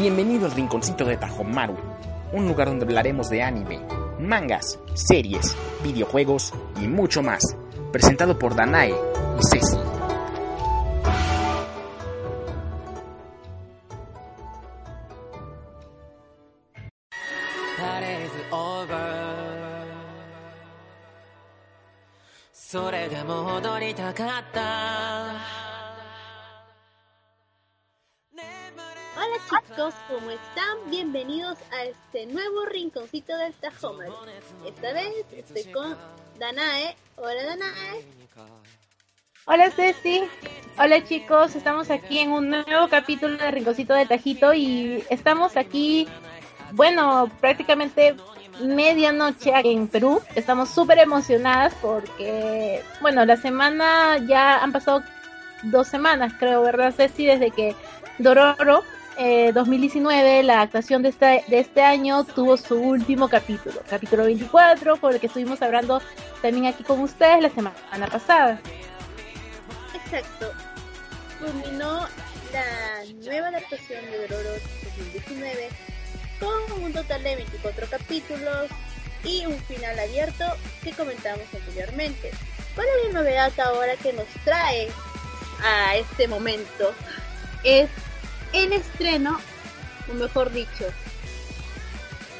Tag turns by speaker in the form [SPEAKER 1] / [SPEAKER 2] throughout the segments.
[SPEAKER 1] Bienvenido al rinconcito de Tajomaru, un lugar donde hablaremos de anime, mangas, series, videojuegos y mucho más. Presentado por Danae y Ceci.
[SPEAKER 2] Chicos, ¿cómo están? Bienvenidos a este nuevo rinconcito del Tajomer. Esta vez estoy con Danae. Hola Danae.
[SPEAKER 3] Hola Ceci. Hola chicos, estamos aquí en un nuevo capítulo de Rinconcito del Tajito y estamos aquí, bueno, prácticamente medianoche en Perú. Estamos súper emocionadas porque, bueno, la semana ya han pasado dos semanas, creo, ¿verdad, Ceci? Desde que Dororo eh, 2019, la actuación de este, de este año, tuvo su último capítulo, capítulo 24, por el que estuvimos hablando también aquí con ustedes la semana pasada.
[SPEAKER 2] Exacto. Culminó la nueva adaptación de Dororo 2019 con un total de 24 capítulos y un final abierto que comentamos anteriormente. ¿Cuál es la novedad ahora que nos trae a este momento? Es el estreno, o mejor dicho,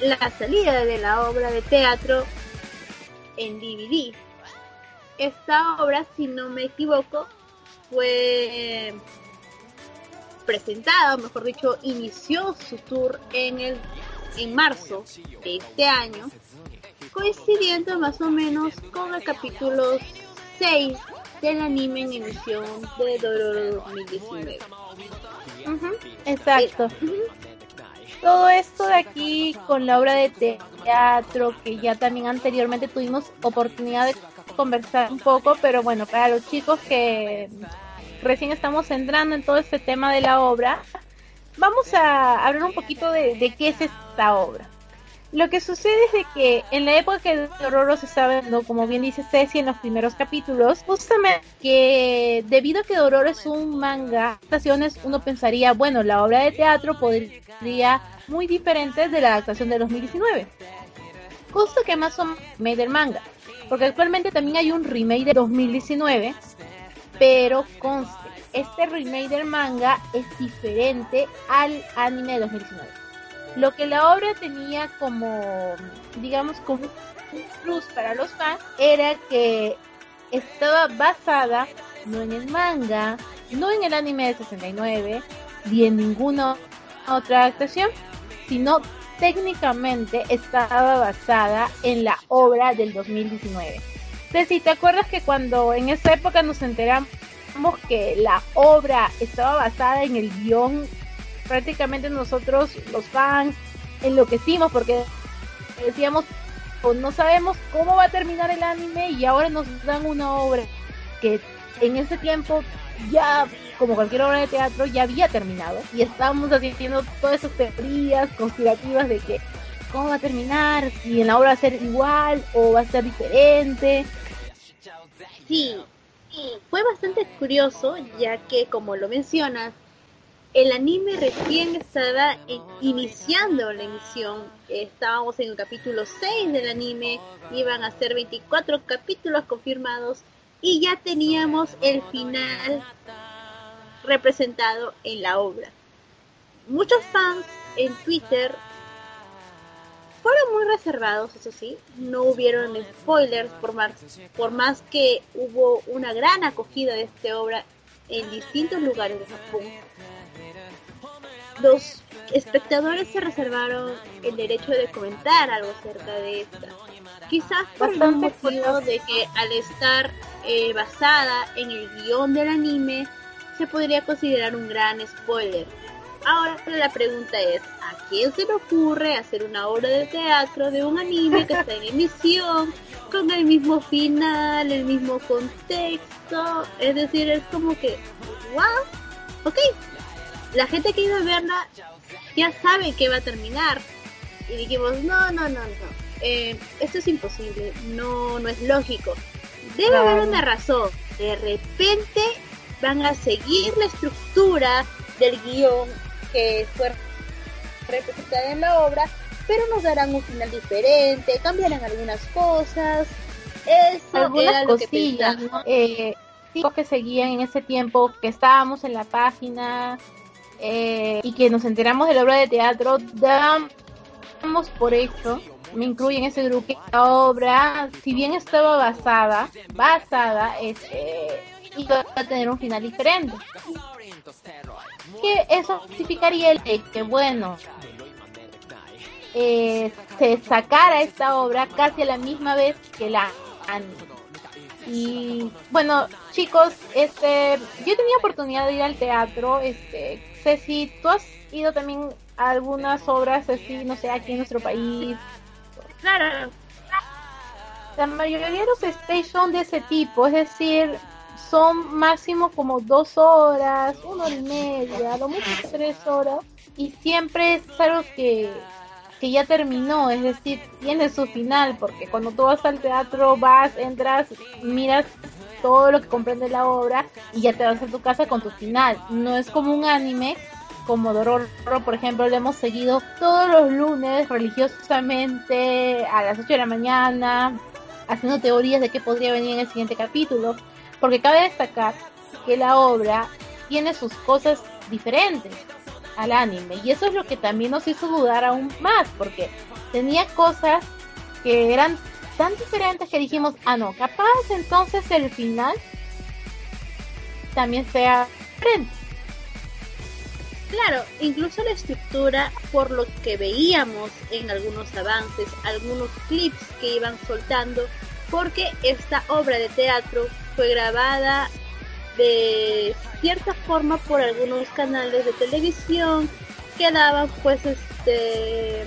[SPEAKER 2] la salida de la obra de teatro en DVD. Esta obra, si no me equivoco, fue presentada, o mejor dicho, inició su tour en el en marzo de este año, coincidiendo más o menos con el capítulo 6 del anime en emisión de Dororo 2019.
[SPEAKER 3] Exacto. Todo esto de aquí con la obra de teatro que ya también anteriormente tuvimos oportunidad de conversar un poco, pero bueno, para los chicos que recién estamos entrando en todo este tema de la obra, vamos a hablar un poquito de, de qué es esta obra. Lo que sucede es de que en la época que Dororo se estaba viendo, como bien dice Ceci en los primeros capítulos, justamente que debido a que Dororo es un manga, ocasiones uno pensaría, bueno, la obra de teatro podría muy diferente de la adaptación de 2019. Justo que más o menos del manga, porque actualmente también hay un remake de 2019, pero conste, este remake del manga es diferente al anime de 2019 lo que la obra tenía como, digamos, como un plus para los fans era que estaba basada no en el manga, no en el anime de 69, ni en ninguna otra adaptación, sino técnicamente estaba basada en la obra del 2019. Ceci, ¿te acuerdas que cuando en esa época nos enteramos que la obra estaba basada en el guion prácticamente nosotros, los fans, enloquecimos porque decíamos, pues, no sabemos cómo va a terminar el anime y ahora nos dan una obra que en ese tiempo ya, como cualquier obra de teatro, ya había terminado y estábamos haciendo todas esas teorías conspirativas de que cómo va a terminar, si en la obra va a ser igual o va a ser diferente.
[SPEAKER 2] Sí, fue bastante curioso ya que, como lo mencionas, el anime recién estaba iniciando la emisión. Estábamos en el capítulo 6 del anime, iban a ser 24 capítulos confirmados y ya teníamos el final representado en la obra. Muchos fans en Twitter fueron muy reservados, eso sí, no hubieron spoilers por más, por más que hubo una gran acogida de esta obra en distintos lugares de Japón los espectadores se reservaron el derecho de comentar algo acerca de esta. Quizás por el motivo de que al estar eh, basada en el guion del anime, se podría considerar un gran spoiler. Ahora la pregunta es, ¿a quién se le ocurre hacer una obra de teatro de un anime que está en emisión, con el mismo final, el mismo contexto? Es decir, es como que, wow, ok, la gente que iba a verla ya sabe que va a terminar. Y dijimos, no, no, no, no. Eh, esto es imposible, no, no es lógico. Debe haber una razón. De repente van a seguir la estructura del guion que fue representada en la obra, pero nos darán un final diferente, cambiarán algunas cosas. Eso
[SPEAKER 3] algunas cosillas, que eh, que seguían en ese tiempo, que estábamos en la página eh, y que nos enteramos de la obra de teatro, damos por hecho me incluye en ese grupo. La obra, si bien estaba basada, basada, este, iba a tener un final diferente. Que eso significaría el que, bueno, eh, se sacara esta obra casi a la misma vez que la anime. Y bueno, chicos, este, yo tenía oportunidad de ir al teatro, este, Ceci, tú has ido también a algunas obras así, no sé, aquí en nuestro país,
[SPEAKER 2] Claro.
[SPEAKER 3] La mayoría de los stage son de ese tipo, es decir, son máximo como dos horas, una hora y media, lo mucho tres horas, y siempre es algo que, que ya terminó, es decir, tiene su final, porque cuando tú vas al teatro, vas, entras, miras todo lo que comprende la obra y ya te vas a tu casa con tu final. No es como un anime como Dororo, por ejemplo, lo hemos seguido todos los lunes religiosamente a las 8 de la mañana, haciendo teorías de qué podría venir en el siguiente capítulo, porque cabe destacar que la obra tiene sus cosas diferentes al anime, y eso es lo que también nos hizo dudar aún más, porque tenía cosas que eran tan diferentes que dijimos, ah no, capaz entonces el final también sea diferente.
[SPEAKER 2] Claro, incluso la estructura, por lo que veíamos en algunos avances, algunos clips que iban soltando, porque esta obra de teatro fue grabada de cierta forma por algunos canales de televisión que daban pues este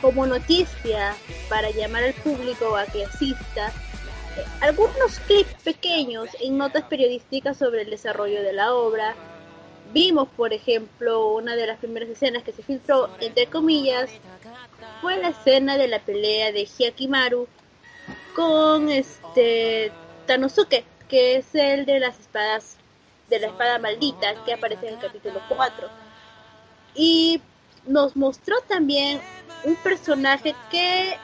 [SPEAKER 2] como noticia para llamar al público a que asista eh, algunos clips pequeños en notas periodísticas sobre el desarrollo de la obra. Vimos, por ejemplo, una de las primeras escenas que se filtró, entre comillas, fue la escena de la pelea de Hyakimaru con este Tanosuke, que es el de las espadas, de la espada maldita, que aparece en el capítulo 4. Y nos mostró también un personaje que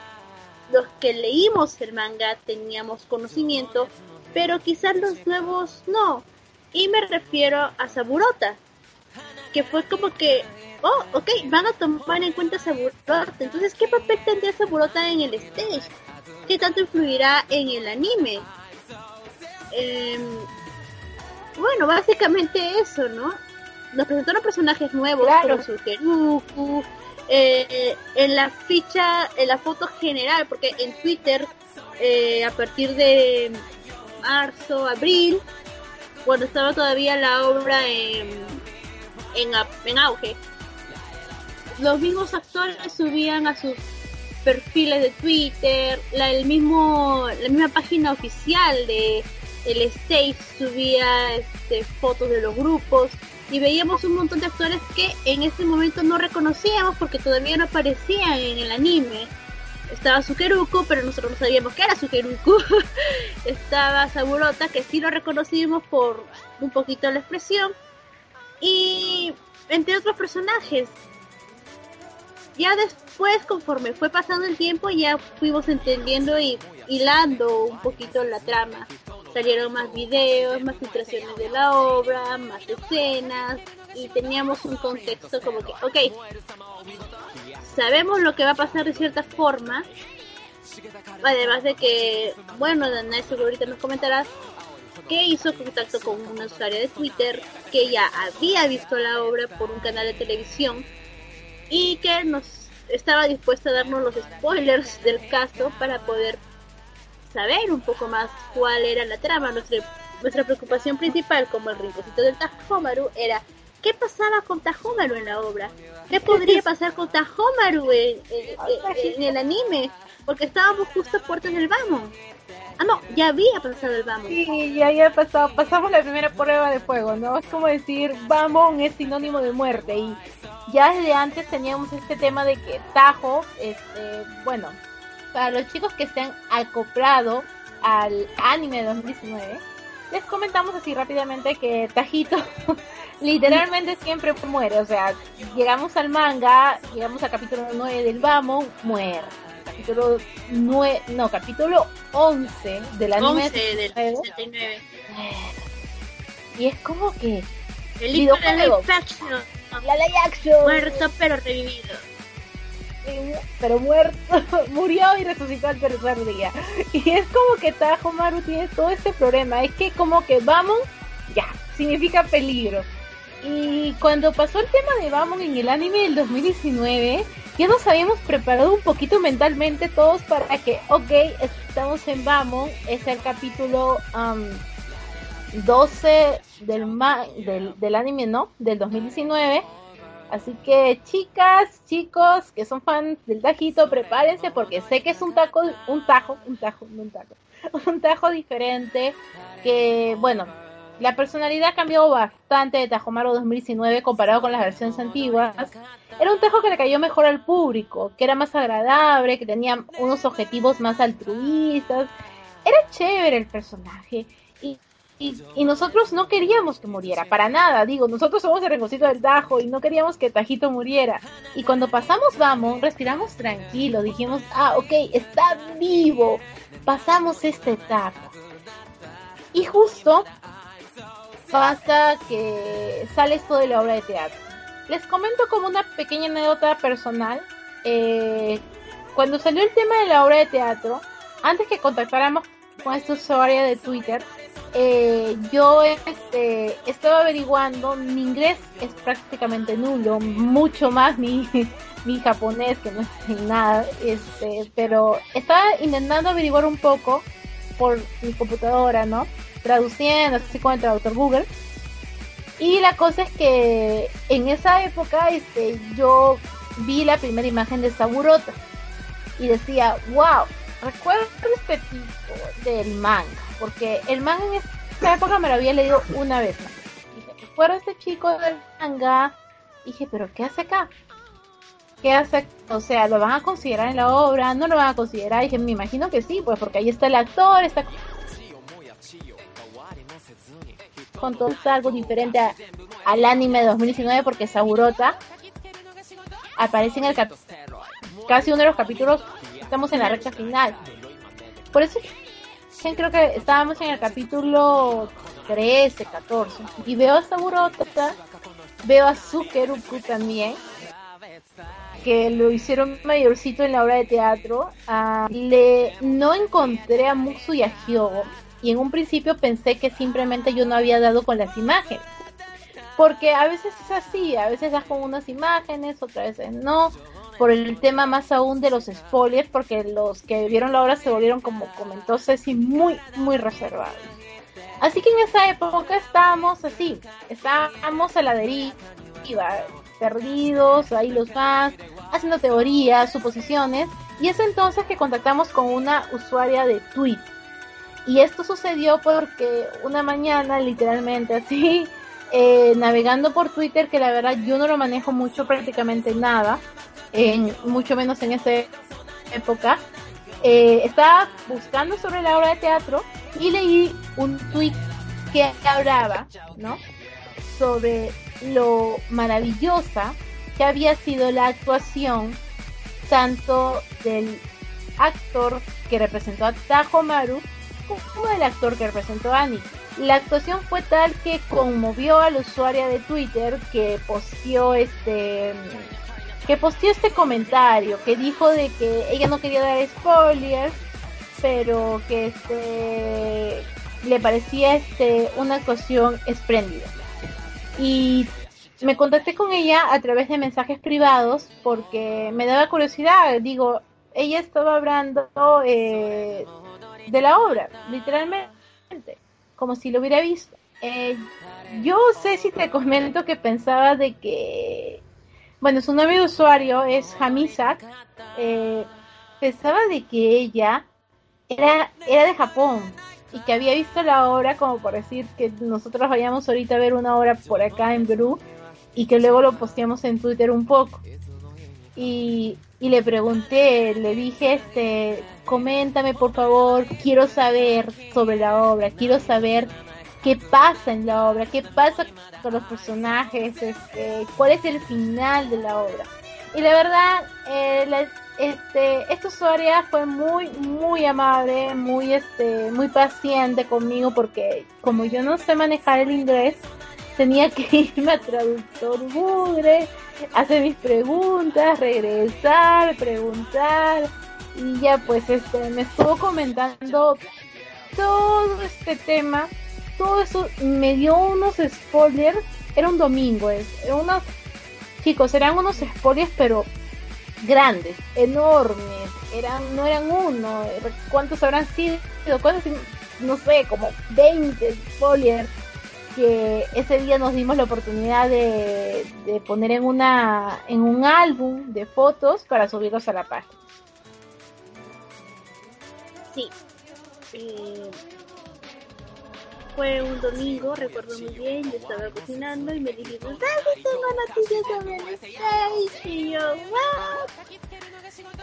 [SPEAKER 2] los que leímos el manga teníamos conocimiento, pero quizás los nuevos no. Y me refiero a Saburota, que fue como que, oh, ok, van a tomar en cuenta Saburota. Entonces, ¿qué papel tendría Saburota en el stage? ¿Qué tanto influirá en el anime? Em, bueno, básicamente eso, ¿no? Nos presentaron personajes nuevos claro. como Sukeruku, eh, en la ficha, en la foto general, porque en Twitter, eh, a partir de marzo, abril, cuando estaba todavía la obra en, en, auge, los mismos actores subían a sus perfiles de Twitter, la, el mismo, la misma página oficial de el stage subía este, fotos de los grupos y veíamos un montón de actores que en ese momento no reconocíamos porque todavía no aparecían en el anime estaba Sukeruku, pero nosotros no sabíamos que era Sukeruku. estaba Saburota, que sí lo reconocimos por un poquito la expresión. Y entre otros personajes. Ya después, conforme fue pasando el tiempo, ya fuimos entendiendo y hilando un poquito la trama. Salieron más videos, más filtraciones de la obra, más escenas, y teníamos un contexto como que, ok, sabemos lo que va a pasar de cierta forma. Además de que, bueno, Danae seguro ahorita nos comentarás que hizo contacto con una usuaria de Twitter que ya había visto la obra por un canal de televisión y que nos estaba dispuesta a darnos los spoilers del caso para poder saber un poco más cuál era la trama. Nuestra, nuestra preocupación principal como el rinconcito del Tajomaru era ¿Qué pasaba con Tajomaru en la obra? ¿Qué podría pasar con Tajomaru en, el anime? Porque estábamos justo a puertas del vamos. Ah, no, ya había pasado el vamos.
[SPEAKER 3] Sí, ya había pasado. Pasamos la primera prueba de fuego, ¿no? Es como decir, vamos es sinónimo de muerte. Y ya desde antes teníamos este tema de que Tajo, este, bueno, para los chicos que se han acoplado al anime de 2019, les comentamos así rápidamente que Tajito literalmente siempre muere. O sea, llegamos al manga, llegamos al capítulo 9 del Vamos, muere. Capítulo 9, no, capítulo 11 del anime
[SPEAKER 2] 11 del 79.
[SPEAKER 3] Y es como que.
[SPEAKER 2] El hijo de la action.
[SPEAKER 3] La live action.
[SPEAKER 2] Muerto pero revivido.
[SPEAKER 3] Pero muerto, murió y resucitó al tercer día. Y es como que Tajo Maru tiene todo este problema. Es que como que vamos, ya, significa peligro y cuando pasó el tema de Bamon en el anime del 2019, ya nos habíamos preparado un poquito mentalmente todos para que, ok, estamos en Bamon, es el capítulo 12 del, del, del anime, ¿no? Del 2019. Así que chicas, chicos que son fans del tajito, prepárense porque sé que es un taco, un tajo, un tajo, un tajo, un tajo diferente que, bueno, la personalidad cambió bastante de Tajomaro 2019 comparado con las versiones antiguas. Era un Tajo que le cayó mejor al público, que era más agradable, que tenía unos objetivos más altruistas. Era chévere el personaje. Y, y, nosotros no queríamos que muriera, para nada. Digo, nosotros somos el rinconcito del Tajo y no queríamos que Tajito muriera. Y cuando pasamos Vamos, respiramos tranquilo. Dijimos, ah, ok, está vivo. Pasamos esta etapa. Y justo pasa que sale esto de la obra de teatro. Les comento como una pequeña anécdota personal. Eh, cuando salió el tema de la obra de teatro, antes que contactáramos con esta usuaria de Twitter, eh, yo este, estaba averiguando, mi inglés es prácticamente nulo, mucho más mi, mi japonés, que no es nada, este, pero estaba intentando averiguar un poco por mi computadora, ¿no? traduciendo, así como el traductor Google. Y la cosa es que en esa época este, yo vi la primera imagen de Saburota y decía, wow, recuerdo este tipo del manga, porque el manga en esa época me lo había leído una vez más. Dije, recuerdo este chico del manga, dije, pero ¿qué hace acá? ¿Qué hace? O sea, ¿lo van a considerar en la obra? ¿No lo van a considerar? dije, me imagino que sí, pues porque ahí está el actor, está con todo algo diferente al anime de 2019 porque Saburota aparece en el casi uno de los capítulos estamos en la recta final por eso creo que estábamos en el capítulo 13, 14 y veo a Saburota veo a Sukeruku también que lo hicieron mayorcito en la obra de teatro le no encontré a Musu y a Hyogo y en un principio pensé que simplemente yo no había dado con las imágenes. Porque a veces es así, a veces das con unas imágenes, otras veces no, por el tema más aún de los spoilers, porque los que vieron la obra se volvieron, como comentó Ceci, muy, muy reservados. Así que en esa época estábamos así, estábamos a la deriva, perdidos, ahí los fans, haciendo teorías, suposiciones, y es entonces que contactamos con una usuaria de Twitter y esto sucedió porque una mañana, literalmente así, eh, navegando por Twitter, que la verdad yo no lo manejo mucho, prácticamente nada, mucho menos en esa época, eh, estaba buscando sobre la obra de teatro y leí un tweet que hablaba, ¿no? Sobre lo maravillosa que había sido la actuación tanto del actor que representó a Tajo Maru como del actor que representó a Annie. La actuación fue tal que conmovió a la usuaria de Twitter que posteó este que posteó este comentario que dijo de que ella no quería dar spoilers pero que este le parecía este una actuación espléndida y me contacté con ella a través de mensajes privados porque me daba curiosidad digo ella estaba hablando eh, de la obra, literalmente, como si lo hubiera visto. Eh, yo sé si te comento que pensaba de que, bueno, su nombre de usuario es Hamisak, eh, pensaba de que ella era, era de Japón y que había visto la obra como por decir que nosotros vayamos ahorita a ver una obra por acá en Perú y que luego lo posteamos en Twitter un poco. Y, y le pregunté, le dije, este, coméntame por favor, quiero saber sobre la obra, quiero saber qué pasa en la obra, qué pasa con los personajes, este, cuál es el final de la obra. Y la verdad, eh, este, esta usuaria fue muy, muy amable, muy, este, muy paciente conmigo porque como yo no sé manejar el inglés, tenía que irme a traductor Google, hacer mis preguntas, regresar, preguntar y ya pues este me estuvo comentando todo este tema todo eso me dio unos spoilers. Era un domingo, es, unos chicos, eran unos spoilers, pero grandes, enormes. Eran, no eran uno. ¿Cuántos habrán sido? ¿Cuántos? No sé, como 20 spoilers que ese día nos dimos la oportunidad de, poner en una en un álbum de fotos para subirlos a la página.
[SPEAKER 2] Sí. Eh, fue un domingo, recuerdo muy bien, yo estaba cocinando y me dijiste, ¿sabes? Tengo noticias sobre el stage. Y yo,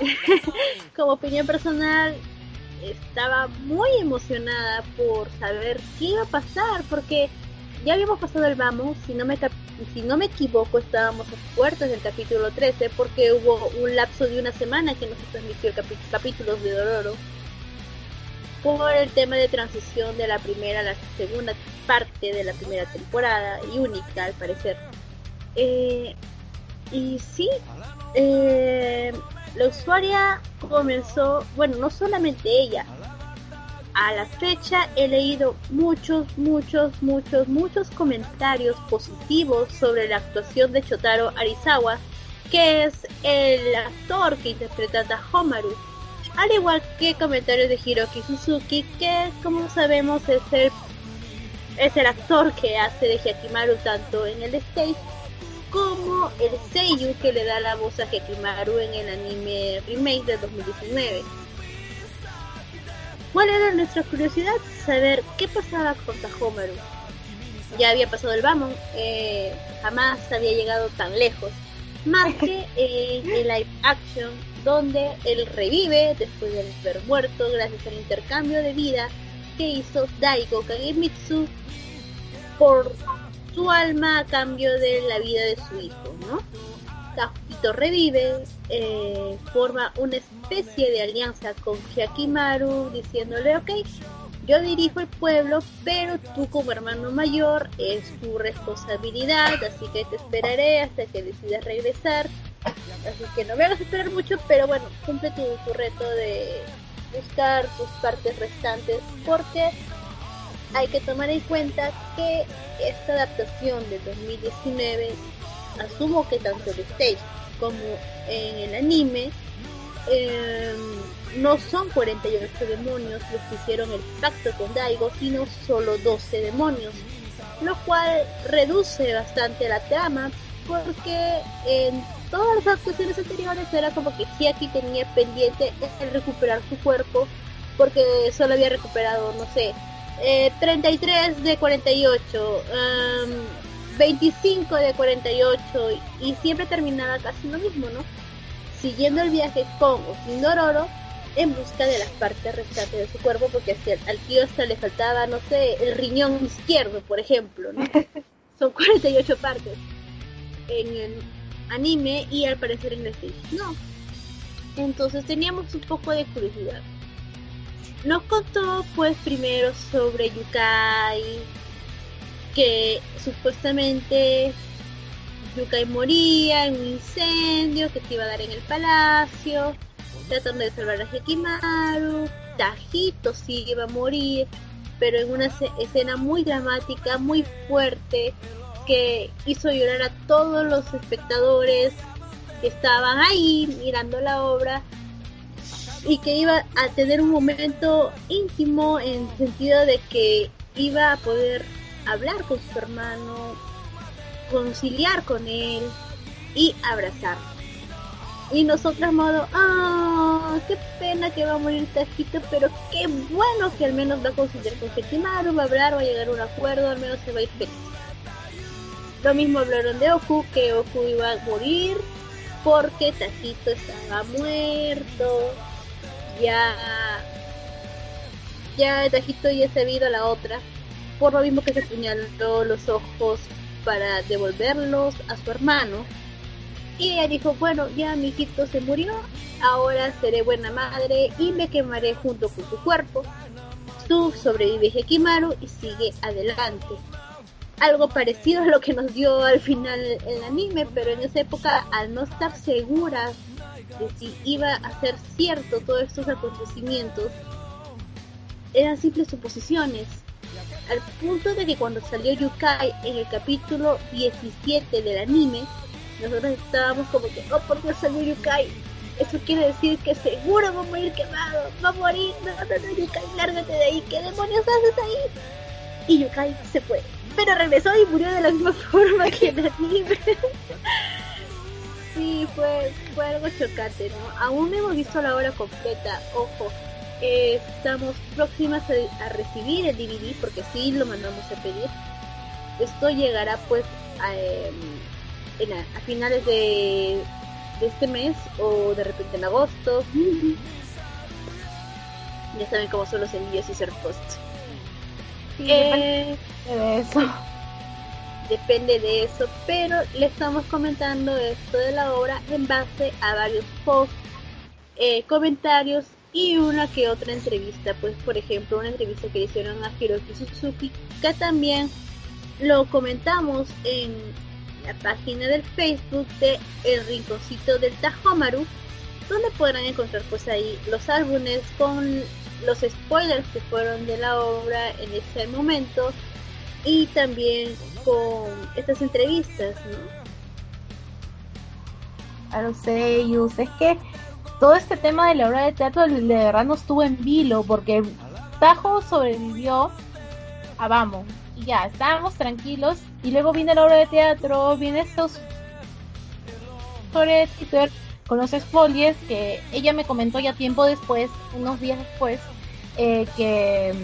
[SPEAKER 2] Como opinión personal, estaba muy emocionada por saber qué iba a pasar, porque ya habíamos pasado el vamos, si no me si no me equivoco, estábamos a puertas del capítulo 13, porque hubo un lapso de una semana que no se transmitió capítulos de Dororo por el tema de transición de la primera a la segunda parte de la primera temporada y única al parecer. Eh, y sí, eh, la usuaria comenzó, bueno, no solamente ella, a la fecha he leído muchos, muchos, muchos, muchos comentarios positivos sobre la actuación de Chotaro Arizawa, que es el actor que interpreta a Homaru al igual que comentarios de Hiroki Suzuki, que como sabemos es el, es el actor que hace de Hyakimaru tanto en el stage como el Seiyu que le da la voz a Hyakimaru en el anime remake de 2019. ¿Cuál era nuestra curiosidad? Saber qué pasaba con Tahomaru. Ya había pasado el Bamon, eh, jamás había llegado tan lejos. Más que en el live action donde él revive después de haber muerto gracias al intercambio de vida que hizo Daigo Kagemitsu por su alma a cambio de la vida de su hijo, ¿no? Takuito revive, eh, forma una especie de alianza con Hyakimaru diciéndole, ok, yo dirijo el pueblo, pero tú como hermano mayor es tu responsabilidad, así que te esperaré hasta que decidas regresar Así que no me hagas esperar mucho, pero bueno, cumple tu, reto de buscar tus partes restantes porque hay que tomar en cuenta que esta adaptación de 2019 asumo que tanto el stage como en el anime em, no son 48 demonios los que hicieron el pacto con Daigo sino solo 12 demonios lo cual reduce bastante la trama porque en todas las actuaciones anteriores era como que aquí tenía pendiente el recuperar su cuerpo porque solo había recuperado, no sé, 33 eh, de 48, 25 de 48 y siempre terminaba casi lo mismo, ¿no? Siguiendo el viaje con o sin Dororo en busca de las partes restantes de su cuerpo porque al tío hasta le faltaba, no sé, el riñón izquierdo, por ejemplo, ¿no? Son 48 partes. En el, anime y al parecer en Netflix no. Entonces teníamos un poco de curiosidad. Nos contó pues primero sobre Yukai, que supuestamente Yukai moría en un incendio que se iba a dar en el palacio, tratando de salvar a Hekimaru, Tajito sí iba a morir, pero en una escena muy dramática, muy fuerte, que hizo llorar a todos los espectadores que estaban ahí mirando la obra y que iba a tener un momento íntimo en sentido de que iba a poder hablar con su hermano, conciliar con él y abrazar. Y nosotras modo, ah, qué pena que va a morir Tajito, pero qué bueno que al menos va a conciliar con Ketimaru, va a hablar, va a llegar a un acuerdo, al menos se va a ir feliz. Lo mismo hablaron de Oku, que Oku iba a morir porque Tajito estaba muerto. Ya. Ya Tajito ya se ha ido a la otra. por lo mismo que se puñaló los ojos para devolverlos a su hermano. Y ella dijo, bueno, ya mi hijito se murió, ahora seré buena madre y me quemaré junto con su cuerpo. Tú sobrevives Hekimaru y sigue adelante. Algo parecido a lo que nos dio al final el anime, pero en esa época, al no estar segura de si iba a ser cierto todos estos acontecimientos, eran simples suposiciones. Al punto de que cuando salió Yukai en el capítulo 17 del anime, nosotros estábamos como que, oh por Dios salió Yukai. Eso quiere decir que seguro va a morir quemado, va a morir, no, no, no, Yukai, lárgate de ahí, ¿qué demonios haces ahí? Y Yukai se fue, pero regresó y murió de la misma forma que el anime. sí, fue, fue algo chocante, ¿no? Aún no hemos visto la obra completa, ojo, eh, estamos próximas a, recibir el DVD porque sí lo mandamos a pedir. Esto llegará pues a, em, a finales de, este mes o de repente en agosto. ya saben cómo son los envíos y ser post.
[SPEAKER 3] Eh, de eso.
[SPEAKER 2] Depende de eso, pero le estamos comentando esto de la obra en base a varios posts, eh, comentarios y una que otra entrevista, pues por ejemplo una entrevista que hicieron a Hiroki Suzuki, que también lo comentamos en la página del Facebook de El Rinconcito del Tajomaru, donde podrán encontrar pues ahí los álbumes con los spoilers que fueron de la obra en ese momento y también con estas entrevistas, ¿no?
[SPEAKER 3] Los sellos, es que todo este tema de la obra de teatro de verdad no estuvo en vilo porque Tajo sobrevivió a Vamos y ya, estábamos tranquilos y luego viene la obra de teatro, viene estos sobre Twitter con los spoilers que ella me comentó ya tiempo después, unos días después, eh, que,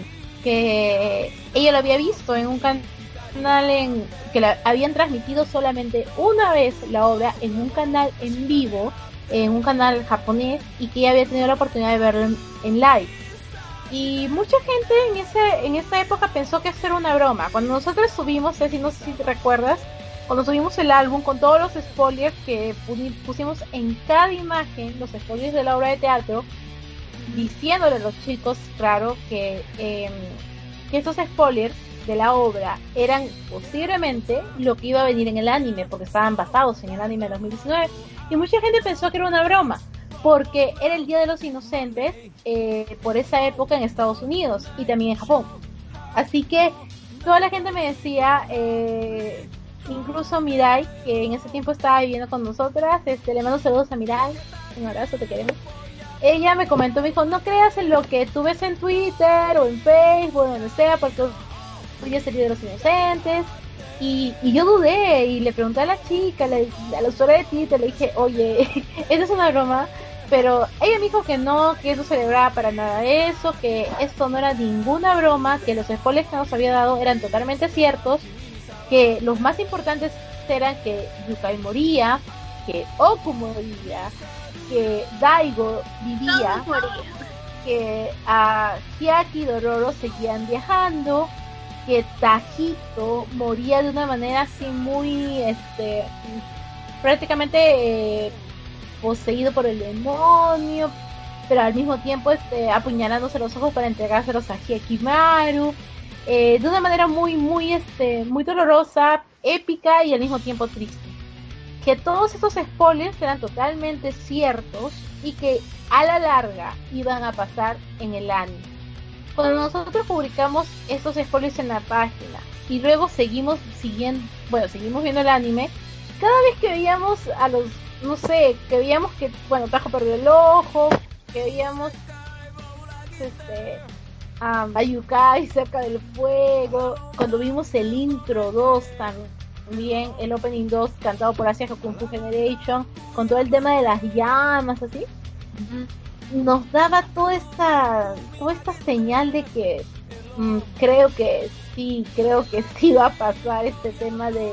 [SPEAKER 3] que ella lo había visto en un canal en que la habían transmitido solamente una vez la obra en un canal en vivo en un canal japonés y que ella había tenido la oportunidad de verlo en, live. Y mucha gente en ese en esa época pensó que eso era una broma. Cuando nosotros subimos, no sé si recuerdas, cuando subimos el álbum con todos los spoilers que pusimos en cada imagen, los spoilers de la obra de teatro, diciéndole a los chicos, claro, que, eh, que esos spoilers de la obra eran posiblemente lo que iba a venir en el anime, porque estaban basados en el anime de 2019. Y mucha gente pensó que era una broma, porque era el Día de los Inocentes eh, por esa época en Estados Unidos y también en Japón. Así que toda la gente me decía, eh, incluso Mirai, que en ese tiempo estaba viviendo con nosotras, este, le mando saludos a Mirai, un abrazo, te queremos. Ella me comentó, me dijo, no creas en lo que tú ves en Twitter o en Facebook donde sea, porque ya sería de los inocentes. Y, yo dudé y le pregunté a la chica, a la usuaria de Twitter, le dije, oye, ¿esa es una broma? Pero ella me dijo que no, que eso celebraba para nada eso, que esto no era ninguna broma, que los spoilers que nos había dado eran totalmente ciertos, que los más importantes eran que Yukai moría, que Oku moría, que Daigo vivía, que a Hiaki y Dororo seguían viajando, que Tajito moría de una manera así muy, este, prácticamente eh, poseído por el demonio, pero al mismo tiempo este, apuñalándose los ojos para entregárselos a Hiekimaru, eh, de una manera muy, muy, este, muy dolorosa, épica y al mismo tiempo triste. Que todos estos spoilers eran totalmente ciertos y que a la larga iban a pasar en el anime cuando nosotros publicamos estos spoilers en la página y luego seguimos siguiendo, bueno, seguimos viendo el anime, cada vez que veíamos a los, no sé, que veíamos que, bueno, Tajo perdió el ojo, que veíamos este, a Yukai cerca del fuego, cuando vimos el intro 2 también, el opening 2 cantado por Asia Kung Fu Generation, con todo el tema de las llamas, así nos daba toda esta, toda esta señal de que mm, creo que sí, creo que sí va a pasar este tema de,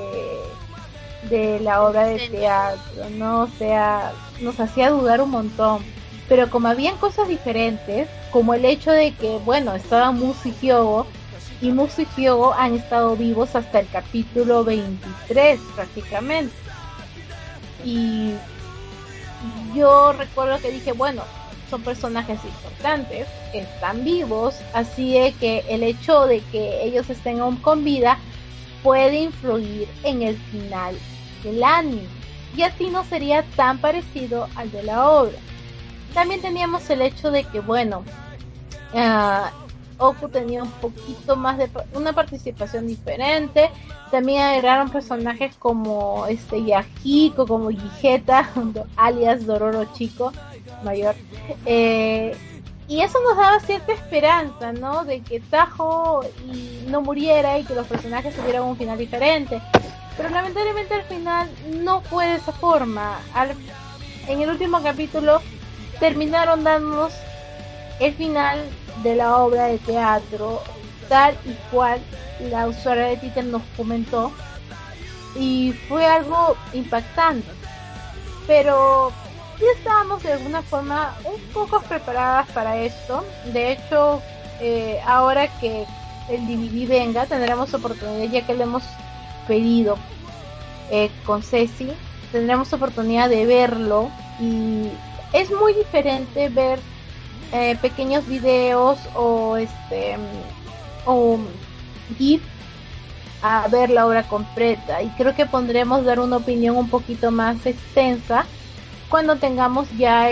[SPEAKER 3] de la obra de teatro, ¿no? O sea, nos hacía dudar un montón. Pero como habían cosas diferentes, como el hecho de que, bueno, estaba Musi y Musu y Hyogo han estado vivos hasta el capítulo 23 prácticamente. Y yo recuerdo que dije, bueno, son personajes importantes, están vivos, así es que el hecho de que ellos estén aún con vida puede influir en el final del anime. Y así no sería tan parecido al de la obra. También teníamos el hecho de que, bueno, uh, Oku tenía un poquito más de una participación diferente. También agregaron personajes como este Yahiko, como Yigeta, alias Dororo Chico mayor. Eh, y eso nos daba cierta esperanza, ¿no? De que Tajo no muriera y que los personajes tuvieran un final diferente. Pero lamentablemente al final no fue de esa forma. en el último capítulo terminaron dándonos el final de la obra de teatro tal y cual la usuaria de Twitter nos comentó y fue algo impactante. Pero sí estábamos de alguna forma un poco preparadas para esto. De hecho eh, ahora que el DVD venga tendremos oportunidad ya que lo hemos pedido eh, con Ceci tendremos oportunidad de verlo y es muy diferente ver eh, pequeños videos o este o GIF a ver la obra completa. Y creo que pondremos dar una opinión un poquito más extensa cuando tengamos ya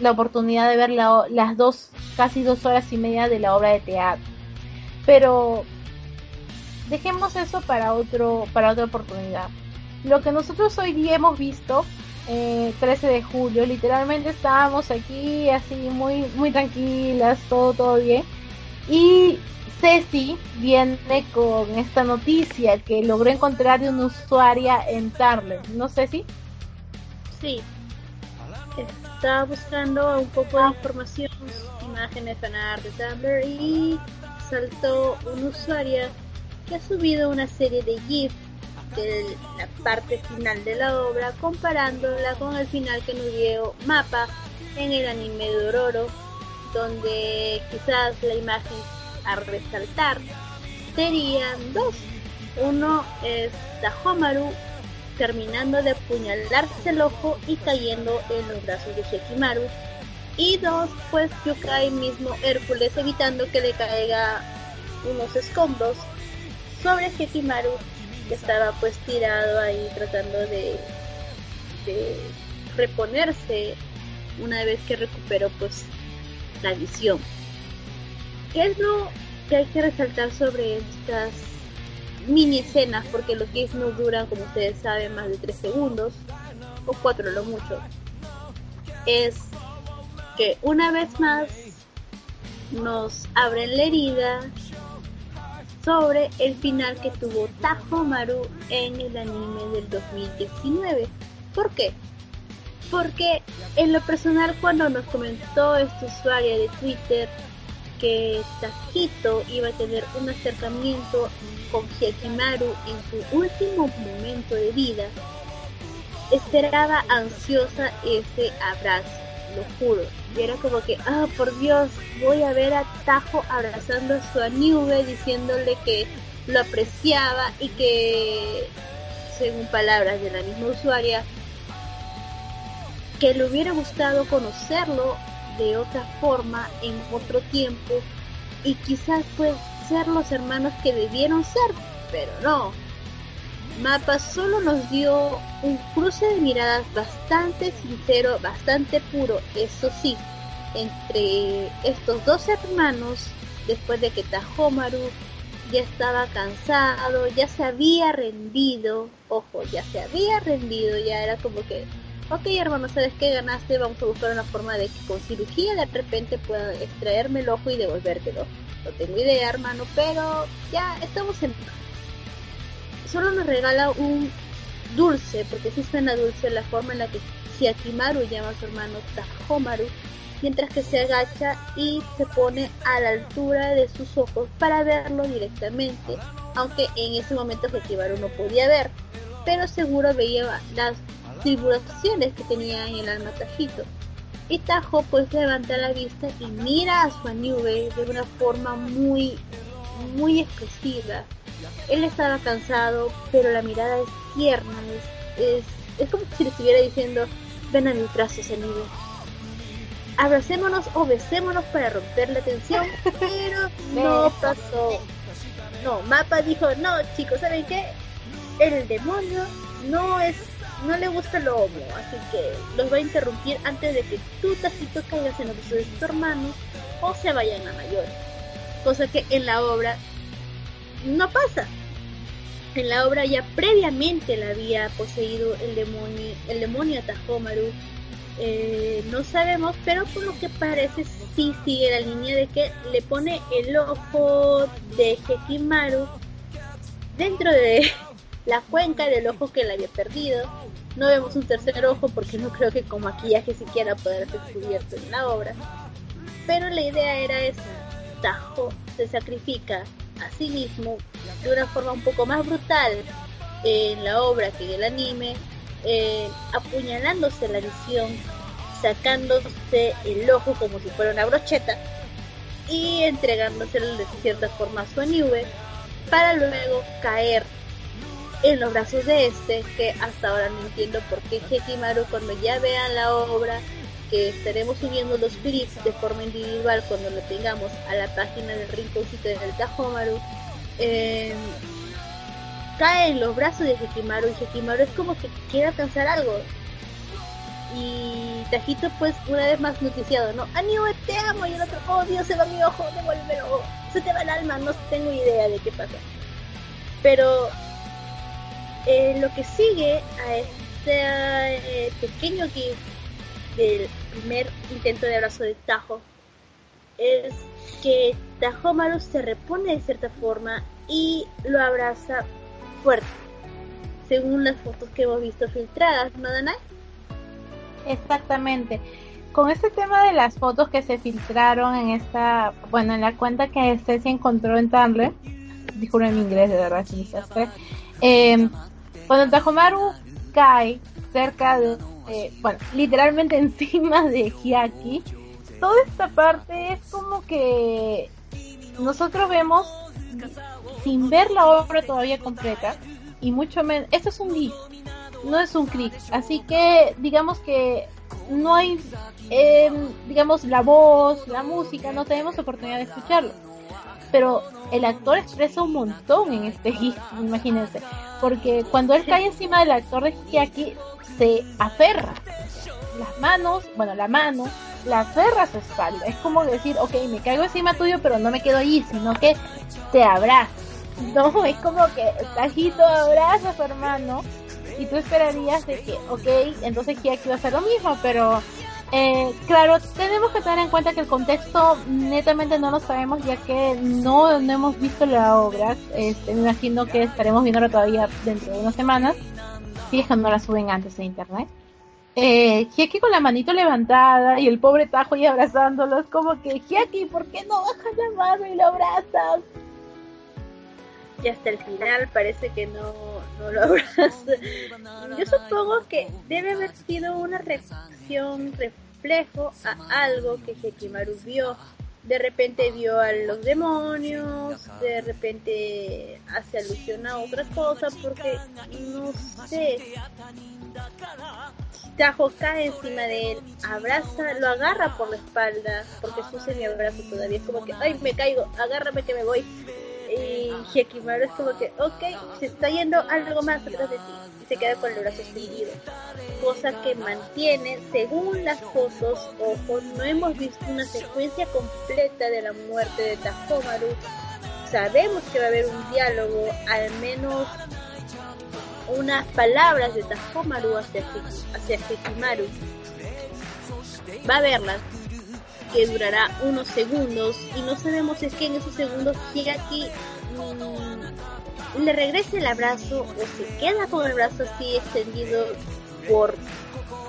[SPEAKER 3] la oportunidad de ver las dos casi dos horas y media de la obra de teatro. Pero dejemos eso para otro para otra oportunidad. Lo que nosotros hoy día hemos visto 13 eh, de julio, literalmente estábamos aquí así muy muy tranquilas, todo todo bien. Y Ceci viene con esta noticia que logró encontrar de una usuaria en Tumblr, ¿no Ceci?
[SPEAKER 2] Sí. Estaba buscando un poco de información, imágenes fanart de Tumblr y saltó una usuaria que ha subido una serie de GIFs la parte final de la obra comparándola con el final que nos dio Mapa en el anime Dororo, donde quizás la imagen a resaltar serían dos. Uno es Tahomaru terminando de apuñalarse el ojo y cayendo en los brazos de Shekimaru. Y dos, pues Yukai mismo Hércules evitando que le caiga unos escombros sobre Shekimaru estaba pues tirado ahí tratando de, reponerse una vez que recuperó pues la visión. ¿Qué es lo que hay que resaltar sobre estas mini escenas? Porque los GIFs no duran, como ustedes saben, más de 3 segundos, o 4 lo mucho. Es que una vez más nos abren la herida sobre el final que tuvo Maru en el anime del 2019. ¿Por qué? Porque en lo personal cuando nos comentó esta usuaria de Twitter que Tajito iba a tener un acercamiento con Hyakimaru en su último momento de vida, esperaba ansiosa ese abrazo lo juro. Y era como que, ah, por Dios, voy a ver a Tajo abrazando a su Aniube, diciéndole que lo apreciaba y que, según palabras de la misma usuaria, que le hubiera gustado conocerlo de otra forma en otro tiempo y quizás pues ser los hermanos que debieron ser, pero no, Mapa solo nos dio un cruce de miradas bastante sincero, bastante puro, eso sí, entre estos dos hermanos, después de que Tahomaru ya estaba cansado, ya se había rendido, ojo, ya se había rendido, ya era como que, ok hermano, ¿sabes qué ganaste? Vamos a buscar una forma de que con cirugía de repente pueda extraerme el ojo y devolvértelo. No tengo idea hermano, pero ya estamos en solo nos regala un dulce, porque sí suena dulce la forma en la que Shiakimaru llama a su hermano Tahomaru, mientras que se agacha y se pone a la altura de sus ojos para verlo directamente, aunque en ese momento Shiakimaru no podía ver, pero seguro veía las tribulaciones que tenía en el alma Tajito. Y Tajo pues levanta la vista y mira a su nube de una forma muy muy expresiva. Él estaba cansado, pero la mirada es tierna, es, es, como si le estuviera diciendo, ven a mis brazos, amigo. Abracémonos o besémonos para romper la tensión, pero no pasó. No, Mapa dijo, no chicos, ¿saben qué? El demonio no es no le gusta lo homo, así que los va a interrumpir antes de que tú, Tacito, caigas en los besos de tu hermano o se vayan a mayor. Cosa que en la obra no pasa. En la obra ya previamente la había poseído el demonio, el demonio Tajomaru. Eh, no sabemos, pero por lo que parece sí sigue la línea de que le pone el ojo de Hekimaru dentro de la cuenca del ojo que le había perdido. No vemos un tercer ojo porque no creo que con maquillaje siquiera pueda ser descubierto en la obra. Pero la idea era esa. Tajo se sacrifica a sí mismo de una forma un poco más brutal en la obra que en el anime, eh, apuñalándose la visión, sacándose el ojo como si fuera una brocheta y entregándose de cierta forma a su anime para luego caer en los brazos de este, que hasta ahora no entiendo por qué Hekimaru cuando ya vean la obra, que estaremos subiendo los clips de forma individual cuando lo tengamos a la página del rinconcito del Tajomaru, eh, cae en los brazos de Hekimaru y Hekimaru es como que quiere alcanzar algo. Y Tajito pues una vez más noticiado, ¿no? Anime, te amo y el otro, oh Dios, se va mi ojo, devuélvelo, se te va el alma, no tengo idea de qué pasa. Pero eh, lo que sigue a este eh, pequeño gif del primer intento de abrazo de Tajo es que Tajomaru se repone de cierta forma y lo abraza fuerte, según las fotos que hemos visto filtradas, ¿no, Danai?
[SPEAKER 3] Exactamente. Con este tema de las fotos que se filtraron en esta, bueno, en la cuenta que Ceci encontró en Tumblr, disculpen en inglés, de verdad, si eh, cuando Tajomaru cae cerca de, eh, bueno, literalmente encima de Hiaki, toda esta parte es como que nosotros vemos sin ver la obra todavía completa y mucho menos, esto es un GIF, no es un clic, así que digamos que no hay, em, digamos, la voz, la música, no tenemos oportunidad de escucharlo pero el actor expresa un montón en este GIF, imagínense, porque cuando él cae encima del actor de aquí se aferra las manos, bueno, la mano, la aferra a su espalda. Es como decir, ok, me caigo encima tuyo, pero no me quedo allí, sino que te abraza. No, es como que Tajito abraza a su hermano y tú esperarías de que, ok, entonces aquí va a hacer lo mismo, pero eh, claro, tenemos que tener en cuenta que el contexto netamente no lo sabemos ya que no, no hemos visto la obra. Este, me imagino que estaremos viéndolo todavía dentro de unas semanas. Que no la suben antes de internet. Eh, con la manito levantada y el pobre Tajo y abrazándolos, como que Hiaki, ¿por qué no bajas la mano y lo abrazas?
[SPEAKER 2] Y hasta el final parece que no, no lo abrazas. Yo supongo que debe haber sido una reacción, reflejo a algo que Hekimaru vio. De repente vio a los demonios, de repente hace alusión a otra cosa, porque no sé. Tajo cae encima de él, abraza, lo agarra por la espalda, porque su mi abrazo todavía. Es como que, ay, me caigo, agárrame que me voy y Hekimaru es como que, ok, se está yendo algo más atrás de ti se queda con el brazo extendido. Cosa que mantiene, según las fotos, ojo, no hemos visto una secuencia completa de la muerte de Tajomaru. Sabemos que va a haber un diálogo, al menos unas palabras de Tajomaru hacia, hacia Hekimaru. Va a verlas, que durará unos segundos y no sabemos si es que en esos segundos Hiaki mm, le regrese el abrazo o se queda con el brazo así extendido por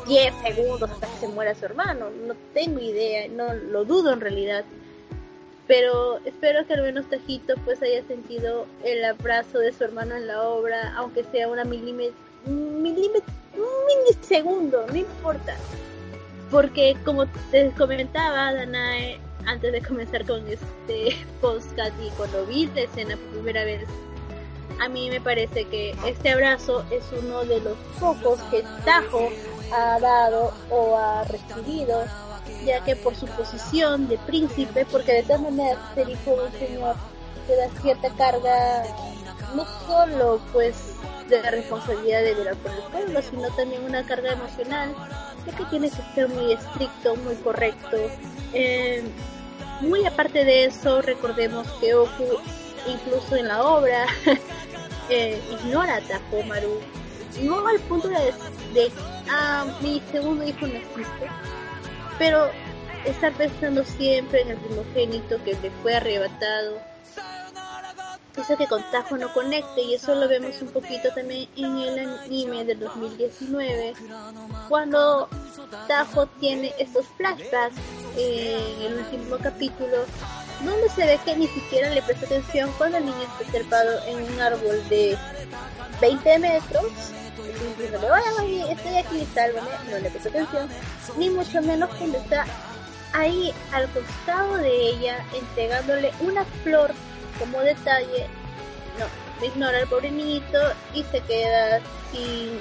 [SPEAKER 2] 10 segundos hasta que se muera su hermano. No tengo idea, no lo dudo en realidad. Pero espero que al menos Tajito pues haya sentido el abrazo de su hermano en la obra, aunque sea una milímetro, milímetro, un milisegundo, no importa porque como te comentaba Danae, antes de comenzar con este podcast y cuando vi la escena por primera vez, a mí me parece que este abrazo es uno de los pocos que Tajo ha dado o ha recibido, ya que por su posición de príncipe, porque de todas maneras ser hijo de un señor te da cierta carga, no solo pues de la responsabilidad de velar por el pueblo, sino también una carga emocional, ya que tiene que ser muy estricto, muy correcto. Eh, muy aparte de eso, recordemos que Oku, incluso en la obra, eh, ignora a Tahomaru, no al punto de, de ah, mi segundo hijo no existe, pero está pensando siempre en el primogénito que le fue arrebatado Dice que con Tajo no conecte y eso lo vemos un poquito también en el anime del 2019 cuando Tajo tiene estos flashbacks en el último capítulo donde se ve que ni siquiera le presta atención cuando el niño está trepado en un árbol de 20 metros. Estoy aquí, sálvame, no le presta atención, ni mucho menos cuando está ahí al costado de ella entregándole una flor como detalle, no, ignora al pobre niñito y se queda sin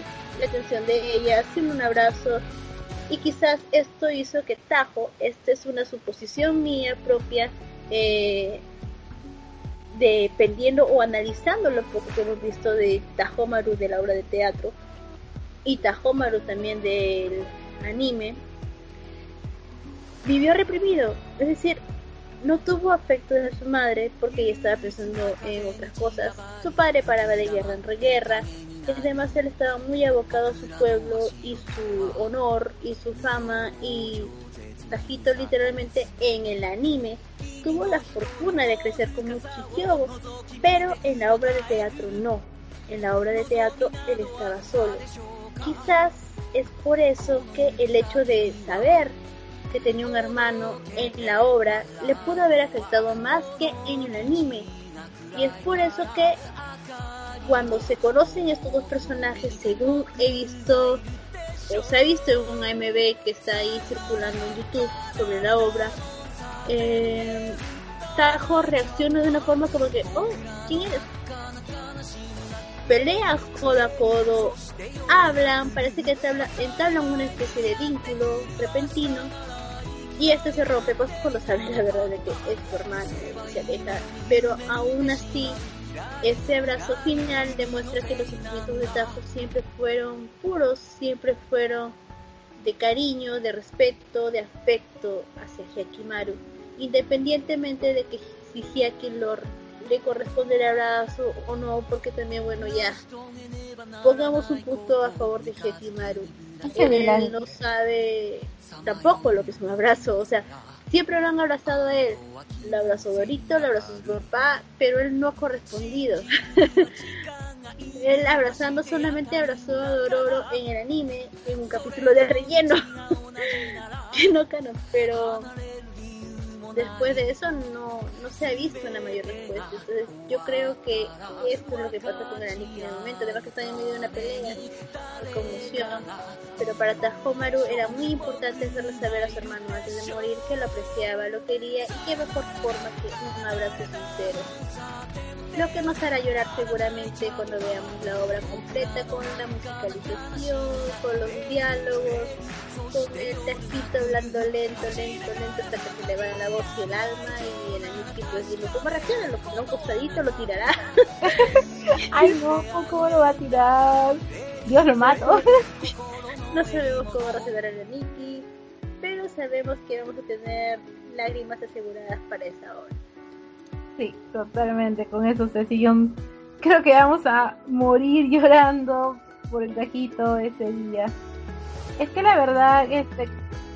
[SPEAKER 2] la atención de ella, sin un abrazo. Y quizás esto hizo que Tajo, esta es una suposición mía propia, eh, dependiendo o analizando lo poco que hemos visto de Tajomaru de la obra de teatro y Tajomaru también del anime, vivió reprimido. Es decir, no tuvo afecto de su madre porque ella estaba pensando en otras cosas. Su padre paraba de guerra en guerra. Además, él estaba muy abocado a su pueblo y su honor y su fama y Tajito literalmente en el anime tuvo la fortuna de crecer como un chiquiobo, pero en la obra de teatro no. En la obra de teatro él estaba solo. Quizás es por eso que el hecho de saber que tenía un hermano en la obra le pudo haber afectado más que en el anime. Y es por eso que cuando se conocen estos dos personajes, según he visto, o se ha visto en un AMB que está ahí circulando en YouTube sobre la obra, eh, Tajo reacciona de una forma como que, oh, ¿quién eres? Pelean codo a codo, hablan, parece que entablan una especie de vínculo repentino y este se rompe pues cuando sabe la verdad de que es su hermano, se aleja, pero aún así este abrazo final demuestra que los sentimientos de Tajo siempre fueron puros, siempre fueron de cariño, de respeto, de afecto hacia Hyakimaru, independientemente de que si Hyaki lo le corresponde el abrazo o no, porque también bueno ya pongamos un punto a favor de Hyakimaru. Él no sabe tampoco lo que es un abrazo, o sea, siempre lo han abrazado a él, lo abrazó Dorito, lo abrazó su papá, pero él no ha correspondido. él abrazando solamente abrazó a Dororo en el anime, en un capítulo de relleno, que no canon, pero después de eso no, no se ha visto una mayor respuesta. Entonces yo creo que esto es lo que pasa con el anime en el momento. Además que están en medio de una pelea conmoción. Pero para Tajomaru era muy importante hacerle saber a su hermano antes de morir que lo apreciaba, lo quería y qué mejor forma que un abrazo sincero. Lo que nos hará llorar seguramente cuando veamos la obra completa con la musicalización, con los diálogos, con el textito hablando lento, lento, lento hasta que se le va la voz y el alma y el anillo pues decirlo, ¿cómo reacciona? ¿Lo pondrá un costadito? ¿Lo tirará?
[SPEAKER 3] Ay no, ¿cómo lo va a tirar? Dios lo mato.
[SPEAKER 2] no sabemos cómo reaccionar el Aniki, pero sabemos que vamos a tener lágrimas aseguradas para esa hora.
[SPEAKER 3] Sí, totalmente, con eso se Creo que vamos a morir llorando por el tajito ese día. Es que la verdad, este,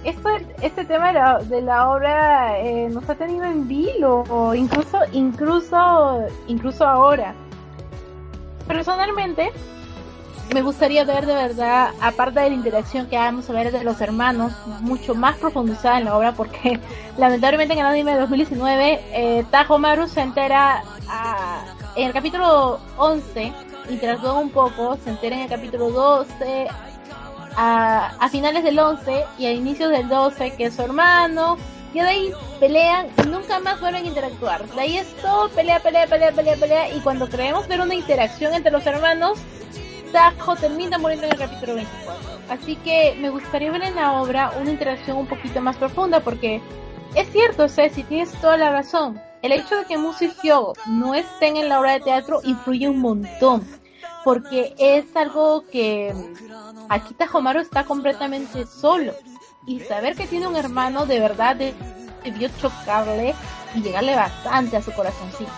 [SPEAKER 3] esto, este tema de la, de la obra eh, nos ha tenido en vilo, incluso, incluso, incluso ahora. Personalmente, me gustaría ver de verdad, aparte de la interacción que vamos a ver de los hermanos, mucho más profundizada en la obra, porque lamentablemente en el anime de 2019, eh, Tajo Maru se entera en el capítulo 11, interactúa un poco, se entera en el capítulo 12, a, a finales del 11 y a inicios del 12 que su hermano Y de ahí pelean y nunca más vuelven a interactuar. De ahí es todo pelea, pelea, pelea, pelea, pelea. Y cuando creemos ver una interacción entre los hermanos, Tajo termina muriendo en el capítulo 24. Así que me gustaría ver en la obra una interacción un poquito más profunda porque es cierto, Ceci, tienes toda la razón. El hecho de que Musu y Hyogo no estén en la obra de teatro influye un montón porque es algo que Akita Homaro está completamente solo y saber que tiene un hermano de verdad debió chocarle y llegarle bastante a su corazoncito.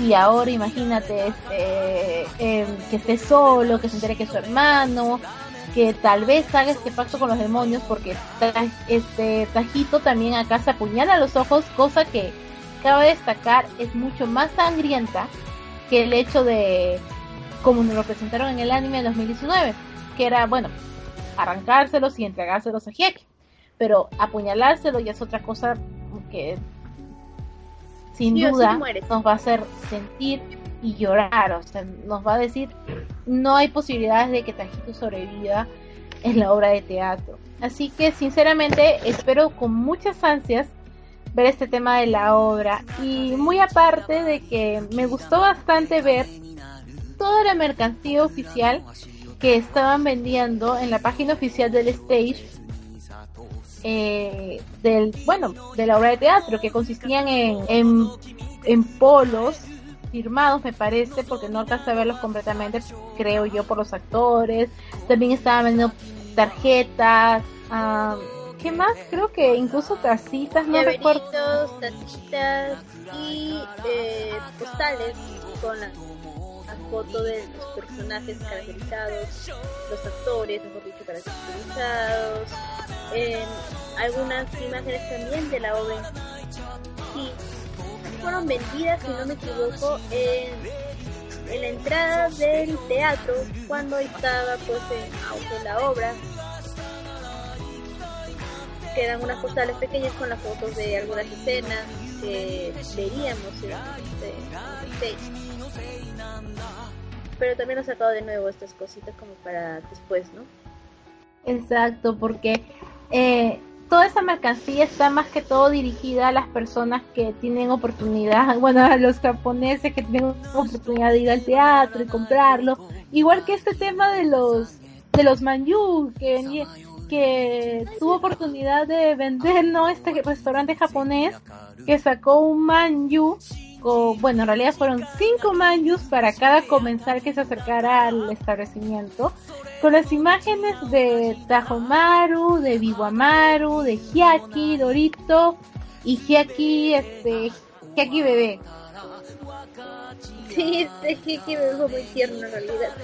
[SPEAKER 3] Y ahora imagínate este, em, que esté solo, que se entere que es su hermano, que tal vez haga este pacto con los demonios porque este Tajito también acá se apuñala los ojos, cosa que cabe destacar es mucho más sangrienta que el hecho de como nos lo presentaron en el anime de 2019, que era, bueno, arrancárselos y entregárselos a Hieki. Pero apuñalárselo ya es otra cosa que sin duda nos va a hacer sentir y llorar, o sea, nos va a decir, no hay posibilidades de que Tajito sobreviva en la obra de teatro. Así que sinceramente espero con muchas ansias ver este tema de la obra y muy aparte de que me gustó bastante ver toda la mercancía oficial que estaban vendiendo en la página oficial del stage eh, del bueno de la obra de teatro que consistían en, en, polos firmados me parece porque no alcanza a verlos completamente creo yo por los actores. También estaban vendiendo tarjetas qué más creo que incluso tacitas no recuerdo.
[SPEAKER 2] Tacitas y eh, postales con la foto de los personajes caracterizados, los actores, mejor dicho, caracterizados, eh, algunas imágenes también de la obra. Sí, fueron vendidas, si no me equivoco, en, en la entrada del teatro cuando estaba pues en la obra quedan unas postales pequeñas con las fotos de algunas escenas que veríamos en este, pero también ha sacado de nuevo estas cositas como para después, ¿no?
[SPEAKER 3] Exacto, porque eh, toda esa mercancía está más que todo dirigida a las personas que tienen oportunidad, bueno, a los japoneses que tienen oportunidad de ir al teatro y comprarlo, igual que este tema de los de los manju que que tuvo oportunidad de vender no este restaurante japonés que sacó un manju bueno, en realidad fueron cinco manjus para cada comensal que se acercara al establecimiento, con las imágenes de Tajomaru, de Biwamaru, de Hyaki, Dorito y Hyaki, este, Hyaki bebé.
[SPEAKER 2] Sí, este Hyaki bebé fue muy tierno en realidad.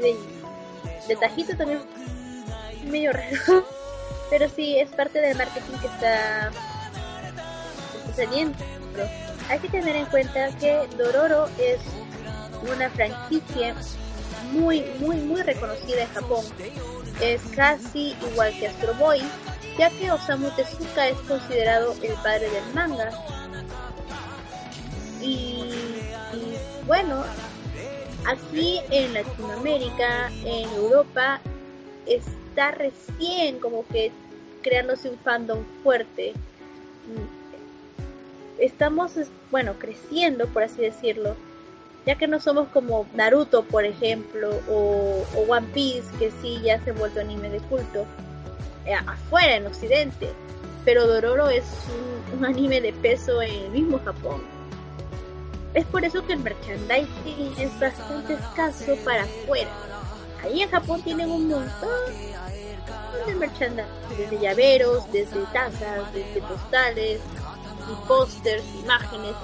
[SPEAKER 2] De, Tajito también medio raro. Pero sí, es parte del marketing que está sucediendo hay que tener en cuenta que Dororo es una franquicia muy, muy, muy reconocida en Japón. Es casi igual que Astro Boy, ya que Osamu Tezuka es considerado el padre del manga. Y, bueno, aquí en Latinoamérica, en Europa, está recién como que creándose un fandom fuerte estamos, bueno, creciendo, por así decirlo, ya que no somos como Naruto, por ejemplo, o, One Piece, que sí ya se ha vuelto anime de culto, eh, afuera, en Occidente, pero Dororo es un, anime de peso en el mismo Japón. Es por eso que el merchandising es bastante escaso para afuera. Ahí en Japón tienen un montón de merchandising, desde llaveros, desde tazas, desde postales, y pósters, imágenes.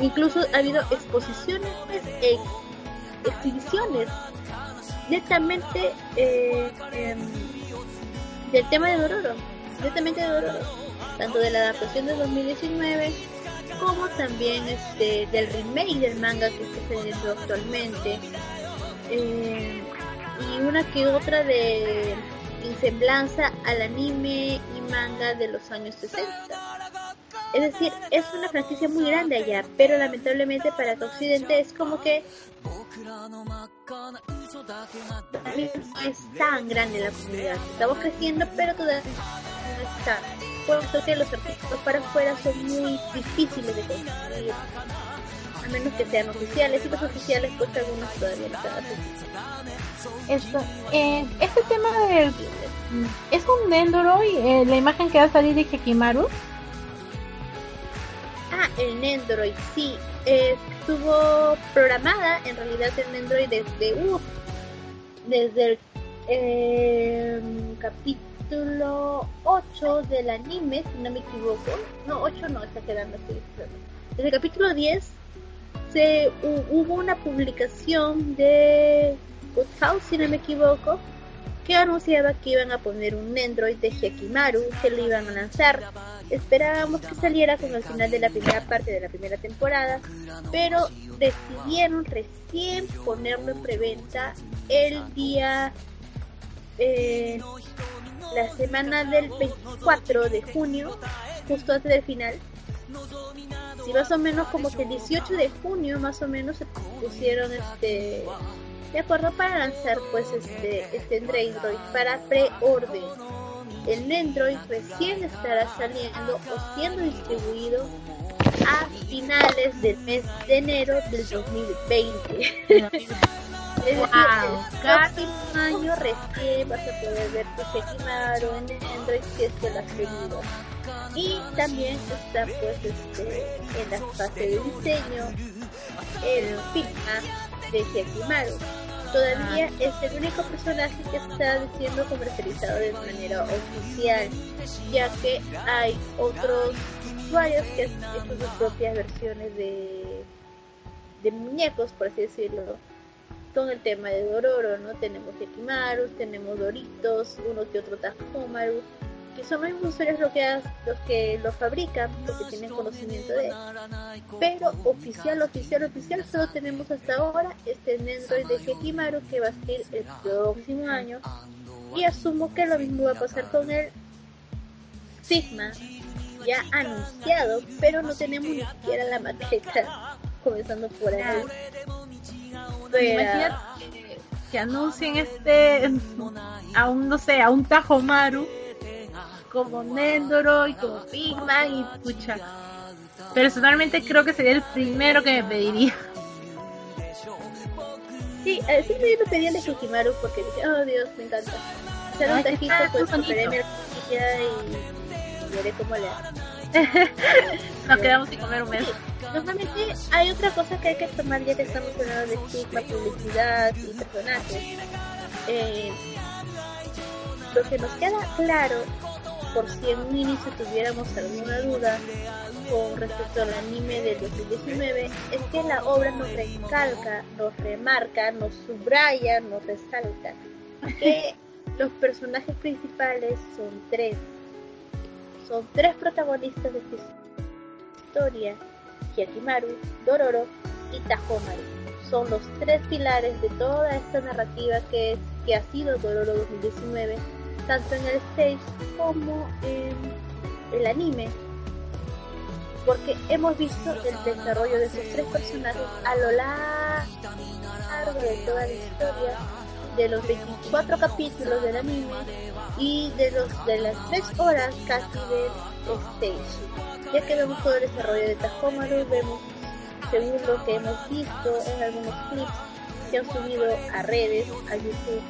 [SPEAKER 2] Incluso ha habido exposiciones e exhibiciones netamente eh, em, del tema de Dororo, netamente de Dororo, tanto de la adaptación de 2019 como también este del remake del manga que está sucediendo actualmente eh, y una que otra de semblanza al anime y manga de los años 60 es decir, es una franquicia muy grande allá, pero lamentablemente para el occidente es como que no es tan grande la comunidad. Estamos creciendo, pero todavía no es está, puesto que los artículos para afuera son muy difíciles de conseguir, a menos que sean oficiales, y los oficiales pues algunos todavía no están
[SPEAKER 3] Esto, eh, este tema del es un Nendoroid, eh, la imagen que va a salir de Hekimaru.
[SPEAKER 2] Ah, el Nendoroid, sí. estuvo programada en realidad el Nendoroid desde, uh, desde el eh, capítulo 8 del anime, si no me equivoco. No, 8 no, está quedando así. Desde el capítulo 10 se, hubo una publicación de Good House, si no me equivoco, que anunciaba que iban a poner un Nendroid de Hekimaru que lo iban a lanzar. Esperábamos que saliera con el final de la primera parte de la primera temporada, pero decidieron recién ponerlo en preventa el día, eh, la semana del 24 de junio, justo antes del final. Si más o menos como que el 18 de junio más o menos se pusieron este de acuerdo para lanzar pues este, este Android para preorden. El Android recién estará saliendo o siendo distribuido a finales del mes de enero del 2020. es decir, el próximo año recién vas a poder ver tu Hekimaru en Android si es que lo has pedido. Y también está pues este, en la fase de diseño el Figma de Hekimaru. Todavía es el único personaje que está siendo comercializado de manera oficial, ya que hay otros usuarios que han hecho sus propias versiones de, de muñecos, por así decirlo, con el tema de Dororo, ¿no? Tenemos Hekimaru, tenemos Doritos, uno que otro Takomaru, que son los mismos usuarios los que, los que lo fabrican, porque tienen conocimiento de Pero oficial, oficial, oficial, solo tenemos hasta ahora este Android de Hekimaru que va a ser el próximo año. Y asumo que lo mismo va a pasar con el Sigma, ya anunciado, pero no tenemos ni siquiera la maqueta, comenzando por ahí.
[SPEAKER 3] Imagínate que anuncien este, a no sé, a un Tajomaru como Nendoro y como Pigman y pucha. Personalmente creo que sería el primero que me pediría.
[SPEAKER 2] Sí, eh, siempre yo me pedía de Kukimaru porque dije, oh Dios, me encanta. Hacer un tajito, pues compraré mi arquilla y veré cómo le hago.
[SPEAKER 3] Nos quedamos sin comer un mes.
[SPEAKER 2] Normalmente hay otra cosa que hay que tomar ya que estamos hablando de estigma, publicidad y personajes. Eh, lo que nos queda claro por si en un inicio tuviéramos alguna duda con respecto al anime del 2019, es que la obra nos recalca, nos remarca, nos subraya, nos resalta que los personajes principales son tres. Son tres protagonistas de esta historia, Hyakimaru, Dororo y Tahomaru. Son los tres pilares de toda esta narrativa que, que ha sido Dororo 2019 tanto en el stage como en el anime, porque hemos visto el desarrollo de esos tres personajes a lo largo de toda la historia, de los 24 capítulos del anime y de los de las 3 horas casi del stage, ya que vemos todo el desarrollo de Tajomaru, vemos según lo que hemos visto en algunos clips que han subido a redes, a YouTube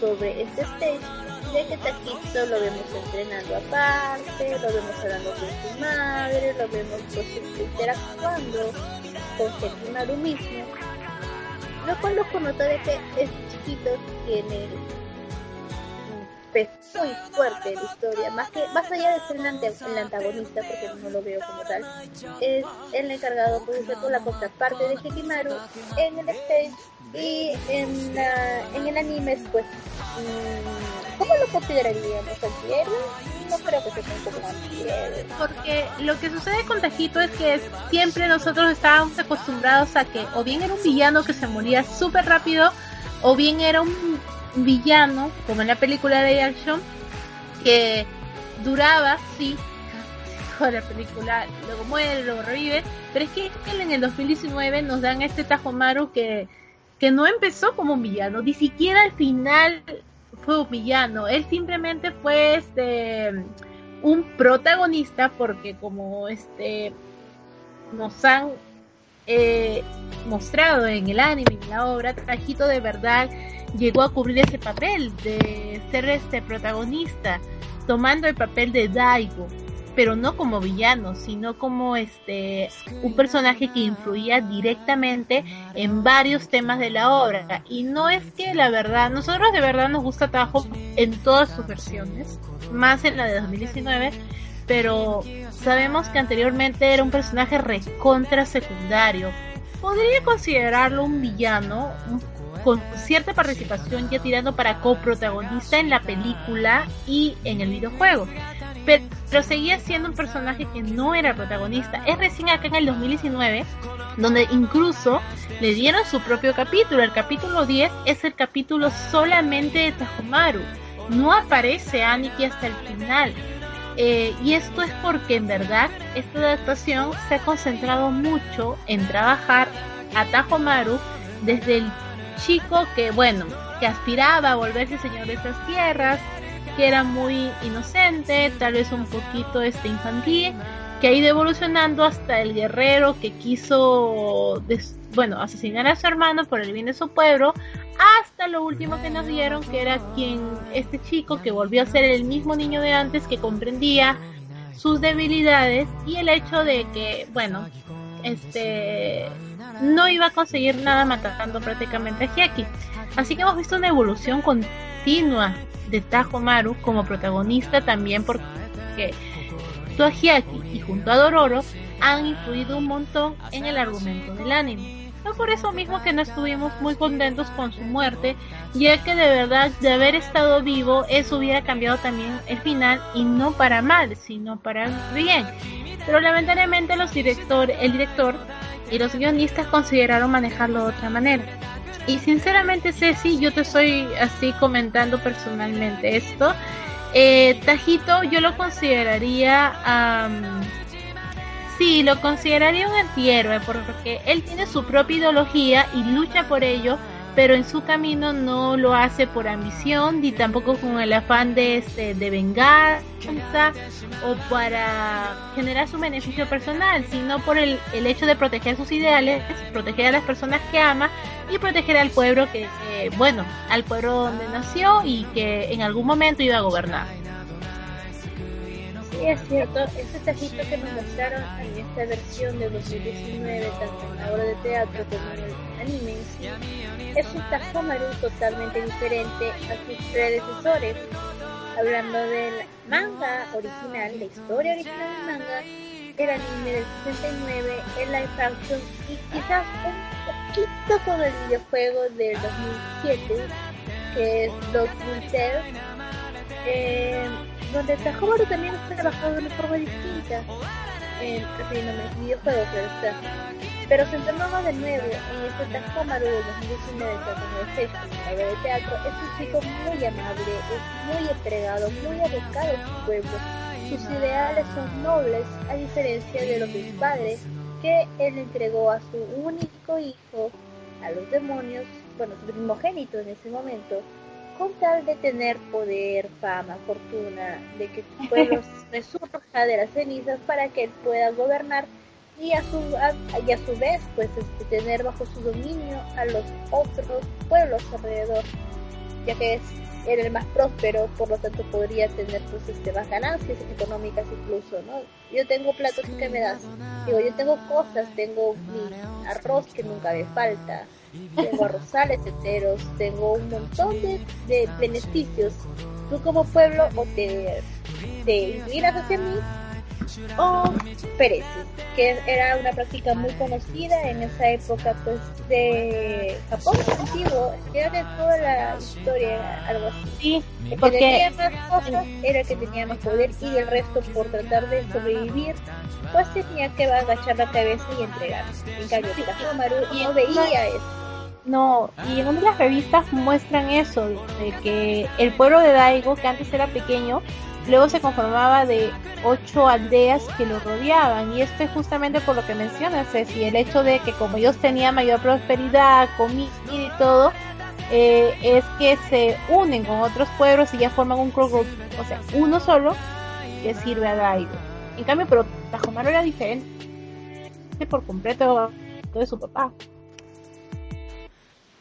[SPEAKER 2] sobre este stage de que Taquito lo vemos entrenando aparte, lo vemos hablando con su madre, lo vemos interactuando con Sekimaru mismo, lo cual lo connota de que este chiquito tiene un peso muy fuerte en la historia, más que más allá de ser el, antagonista, porque no lo veo como tal, es el encargado pues, de ser la contraparte de Hekimaru en el stage y en, en el anime pues mmm, ¿cómo lo consideraríamos antihéroe? No creo que sea como antihéroe.
[SPEAKER 3] Porque lo que sucede con Tajito es que siempre nosotros estábamos acostumbrados a que o bien era un villano que se moría súper rápido o bien era un villano, como en la película de action, que duraba, sí, toda la película, luego muere, luego revive, pero es que en el 2019 nos dan este Tajomaru que que no empezó como un villano, ni siquiera al final fue un villano, él simplemente fue este un protagonista porque como este nos han eh, mostrado en el anime, en la obra, Tajito de verdad llegó a cubrir ese papel de ser este protagonista, tomando el papel de Daigo, pero no como villano, sino como este un personaje que influía directamente en varios temas de la obra. Y no es que la verdad, nosotros de verdad nos gusta Tajo en todas sus versiones, más en la de 2019, pero sabemos que anteriormente era un personaje recontra secundario. Podría considerarlo un villano, con cierta participación ya tirando para coprotagonista en la película y en el videojuego. Pero, seguía siendo un personaje que no era protagonista. Es recién acá en el 2019 donde incluso le dieron su propio capítulo. El capítulo 10 es el capítulo solamente de Tajomaru. No aparece Aniki hasta el final. Eh, y esto es porque en verdad esta adaptación se ha concentrado mucho en trabajar a Tajomaru desde el chico que, bueno, que aspiraba a volverse señor de estas tierras, que era muy inocente, tal vez un poquito este infantil, que ha ido evolucionando hasta el guerrero que quiso, bueno, asesinar a su hermano por el bien de su pueblo, hasta lo último que nos dieron, que era quien, este chico que volvió a ser el mismo niño de antes, que comprendía sus debilidades y el hecho de que, bueno, este no iba a conseguir nada matando prácticamente a Hiaki. Así que hemos visto una evolución continua de Tajo Maru como protagonista también porque Hiaki y junto a Dororo han influido un montón en el argumento del anime. No por eso mismo que no estuvimos muy contentos con su muerte, ya que de verdad de haber estado vivo eso hubiera cambiado también el final y no para mal, sino para bien. Pero lamentablemente los director, el director y los guionistas consideraron manejarlo de otra manera. Y sinceramente, Ceci, yo te estoy así comentando personalmente esto. Eh, Tajito yo lo consideraría, sí, lo consideraría un antihéroe porque él tiene su propia ideología y lucha por ello, pero en su camino no lo hace por ambición ni tampoco con el afán de, este, de venganza o para generar su beneficio personal, sino por el, el hecho de proteger sus ideales, proteger a las personas que ama y proteger al pueblo que, bueno, al pueblo donde nació y que en algún momento iba a gobernar.
[SPEAKER 2] Es cierto, ese tajito que nos mostraron en esta versión de 2019, tanto en la obra de teatro como en el anime, es un Tajomaru totalmente diferente a sus predecesores. Hablando del manga original, la historia original del manga, el anime del 69, el live action y quizás un poquito con el videojuego del 2007, que es Dog Tale, eh, donde Tajomaru también está trabajado de una forma distinta, en, refiriéndome al videojuego, pero está pero centrándonos de nuevo en este Tajomaru de 2019 como de la de teatro, es un chico muy amable, es muy entregado, muy abocado a su pueblo. Sus ideales son nobles, a diferencia de los de su padre, que él entregó a su único hijo, a los demonios, bueno, su primogénito en ese momento, con tal de tener poder, fama, fortuna, de que su pueblo resurja de las cenizas para que él pueda gobernar y a su, y a su vez pues este, tener bajo su dominio a los otros pueblos alrededor, ya que es era el más próspero, por lo tanto podría tener pues este, más ganancias económicas incluso, ¿no? Yo tengo platos que me das, digo, yo tengo cosas, tengo mi arroz que nunca me falta, tengo arrozales enteros, tengo un montón de, de beneficios. Tú como pueblo o te, te inclinas hacia mí o pereces, que era una práctica muy conocida en esa época pues de Japón antiguo, ya de toda la historia, algo así.
[SPEAKER 3] Sí,
[SPEAKER 2] el que tenía más cosas era el que tenía más poder y el resto por tratar de sobrevivir pues tenía que agachar la cabeza y entregar. En cambio, y no veía eso.
[SPEAKER 3] No, y en de las revistas muestran eso, de que el pueblo de Daigo, que antes era pequeño, Luego se conformaba de ocho aldeas que lo rodeaban y esto es justamente por lo que mencionas, Ceci, el hecho de que como ellos tenían mayor prosperidad, comida y todo, eh, es que se unen con otros pueblos y ya forman un grupo, o sea, uno solo, que sirve a Daigo. En cambio, pero Tajomaru era diferente por completo de su papá.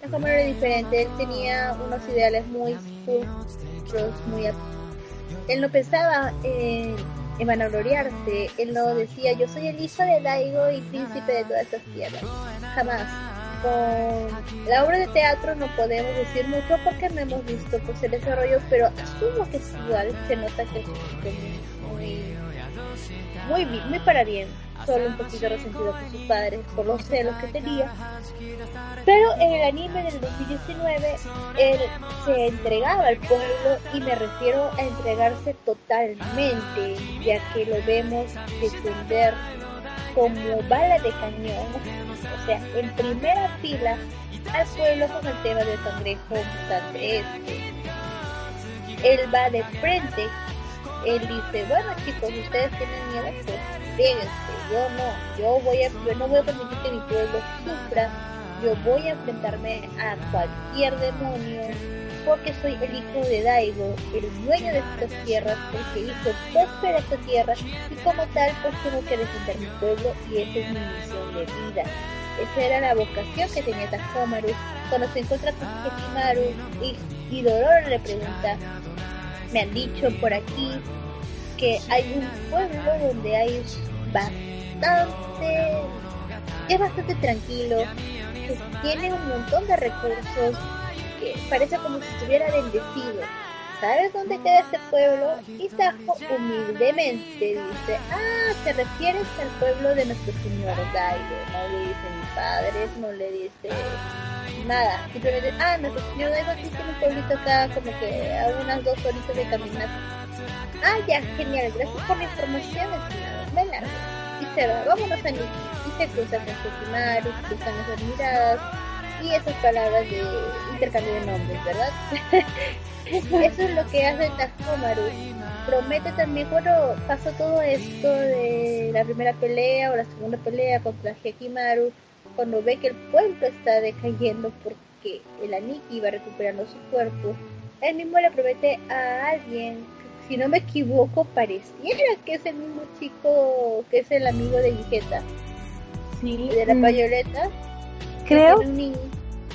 [SPEAKER 2] Tajomaru era diferente, él tenía unos ideales muy puros, muy... Él no pensaba en, vanagloriarse, él no decía yo soy el hijo de Daigo y príncipe de todas estas tierras, jamás. Con la obra de teatro no podemos decir mucho porque no hemos visto pues el desarrollo, pero asumo que es igual, se nota que es muy, muy, muy para bien, solo un poquito resentido por sus padres, por los celos que tenía. Pero en el anime del 2019, él se entregaba al pueblo y me refiero a entregarse totalmente, ya que lo vemos defender como bala de cañón, o sea, en primera fila al pueblo con el tema del cangrejo mutante este. Él va de frente, él dice, bueno chicos, ustedes tienen miedo, pues fíjense, yo no, yo voy a, yo no voy a permitir que mi pueblo sufra, yo voy a enfrentarme a cualquier demonio porque soy el hijo de Daigo, el dueño de estas tierras, el que hizo próspera esta tierra y como tal pues tengo que defender mi pueblo y esa es mi misión de vida. Esa era la vocación que tenía Takomaru cuando se encuentra con Hekimaru y, y Dororo le pregunta, me han dicho por aquí que hay un pueblo donde hay bastante, es bastante tranquilo, que tiene un montón de recursos parece como si estuviera bendecido. ¿Sabes dónde queda este pueblo? Y Tajo humildemente dice, ah, te refieres al pueblo de nuestro señor Daigo. No le dice mis padres, no le dice nada. Simplemente, ah, nuestro señor Daigo tiene un pueblito acá como que a unas dos horitas de caminar. Ah, ya, genial, gracias por la información, estimado. Me largo. Y se va, vámonos a Niki. Y se cruza con su Kimaru, cruzan esas miradas y esas palabras de intercambio de nombres, ¿verdad? Eso es lo que hace Takomaru. Promete también, cuando pasó todo esto de la primera pelea o la segunda pelea contra Hekimaru, cuando ve que el pueblo está decayendo porque el Aniki va recuperando su cuerpo, él mismo le promete a alguien, si no me equivoco, pareciera que es el mismo chico que es el amigo de Vegeta. Sí. De la payoleta creo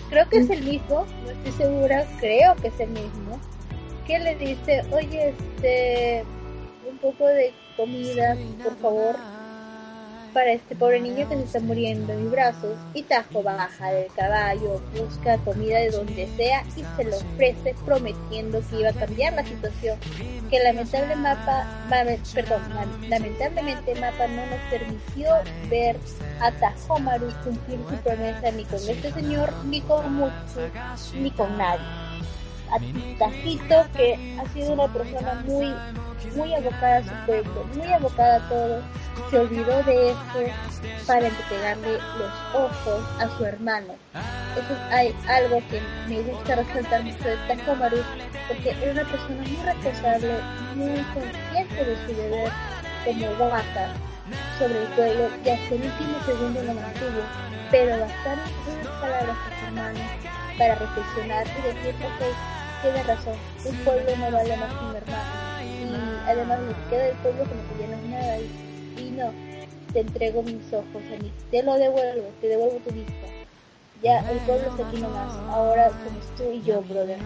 [SPEAKER 2] creo que es el mismo no estoy segura creo que es el mismo que le dice oye este un poco de comida por favor para este pobre niño que se está muriendo en mis brazos. Y Tajo baja del caballo, busca comida de donde sea y se lo ofrece prometiendo que iba a cambiar la situación. Que lamentable mapa, perdón, lamentablemente Mapa no nos permitió ver a Tajomaru cumplir su promesa ni con este señor, ni con Mutsu, ni con nadie. A Tajito, que ha sido una persona muy, muy abocada a su pueblo, muy abocada a todo, se olvidó de eso para entregarle los ojos a su hermano. Eso es hay algo que me gusta resaltar mucho de Takomaru, porque era una persona muy responsable, muy consciente de su deber como gata sobre el pueblo y hasta el último segundo lo mantuvo, pero bastaron unas palabras a su hermano para reflexionar y decir, ok, tiene razón, un pueblo no vale más que un hermano. Y además lo que queda del pueblo como que ya no es nada. Y no, te entrego mis ojos, mí te lo devuelvo, te devuelvo tu vista. Ya, el pueblo está aquí nomás, ahora somos tú y yo, brother.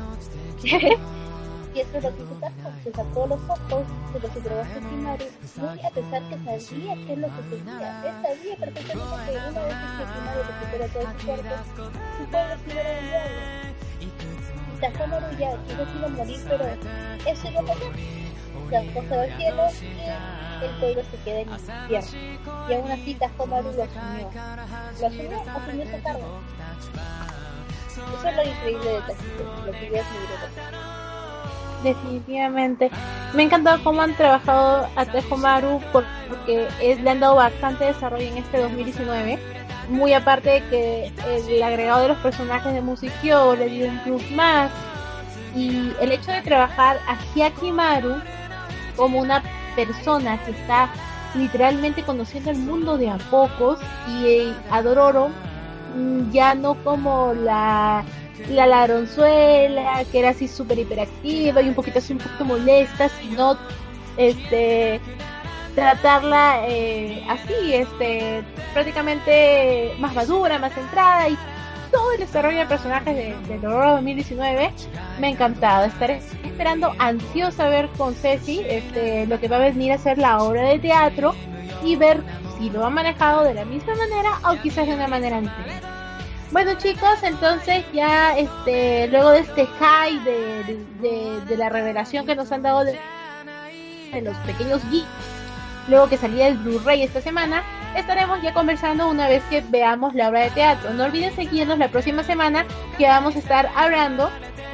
[SPEAKER 2] y eso es lo que hizo Taco, se sacó los ojos, se los entregó a su primario, muy a pesar que sabía qué es lo que tenía. Él sabía perfectamente que una vez que el primario recupera todo su cuerpo, su pueblo se iba a Tajomaru ya quiso que iba a morir, pero eso iba a pasar. Se cosa del cielo y el pueblo se queda en el infierno. Y aún así Tajomaru lo asumió. Lo asumió, asumió ese cargo. Eso es lo increíble de Tajito, lo que voy a seguir
[SPEAKER 3] Definitivamente. Me ha encantado cómo han trabajado a Tejomaru porque es, le han dado bastante desarrollo en este 2019. Muy aparte de que el agregado de los personajes de Musicyo le dio un plus más. Y el hecho de trabajar a Hyakimaru como una persona que está literalmente conociendo el mundo de a pocos y eh, a Dororo mm, ya no como la la ladronzuela que era así súper hiperactiva y un poquito así un poquito molesta sino este tratarla eh, así, este, prácticamente más madura, más centrada y todo el desarrollo de personajes de, de 2019 me ha encantado. Estaré esperando ansiosa ver con Ceci este, lo que va a venir a ser la obra de teatro y ver si lo ha manejado de la misma manera o quizás de una manera diferente. Bueno chicos, entonces ya este luego de este high de, de, la revelación que nos han dado de, los pequeños geeks, luego que salía el Blu-ray esta semana, estaremos ya conversando una vez que veamos la obra de teatro. No olviden seguirnos la próxima semana que vamos a estar hablando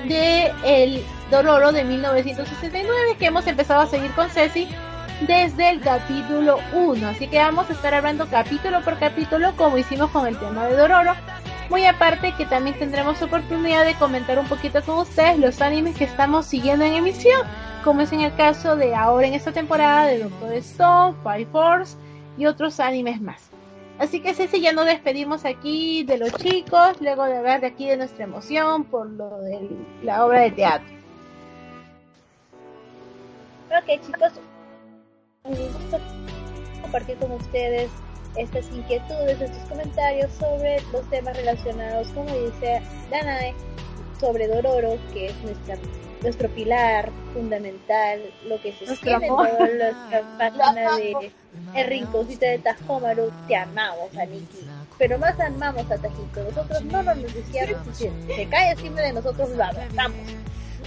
[SPEAKER 3] de El Dororo de 1969 que hemos empezado a seguir con Ceci desde el capítulo 1. Así que vamos a estar hablando capítulo por capítulo como hicimos con el tema de Dororo. Muy aparte que también tendremos oportunidad de comentar un poquito con ustedes los animes que estamos siguiendo en emisión, como es en el caso de ahora en esta temporada de Doctor Stone, Five Force y otros animes más. Así que Ceci, ya nos despedimos aquí de los chicos, luego de hablar de aquí de nuestra emoción por lo de la obra de teatro.
[SPEAKER 2] Ok chicos, un gusto compartir con ustedes estas inquietudes, estos comentarios sobre los temas relacionados, como dice Danae, sobre Dororo, que es nuestra, nuestro pilar fundamental, lo que se escribe en toda la página de El Rinconcito de Tajomaru. Te amamos, Aniki. Pero más amamos a Tajito. Nosotros no nos decíamos, si se cae encima de nosotros, lo abrazamos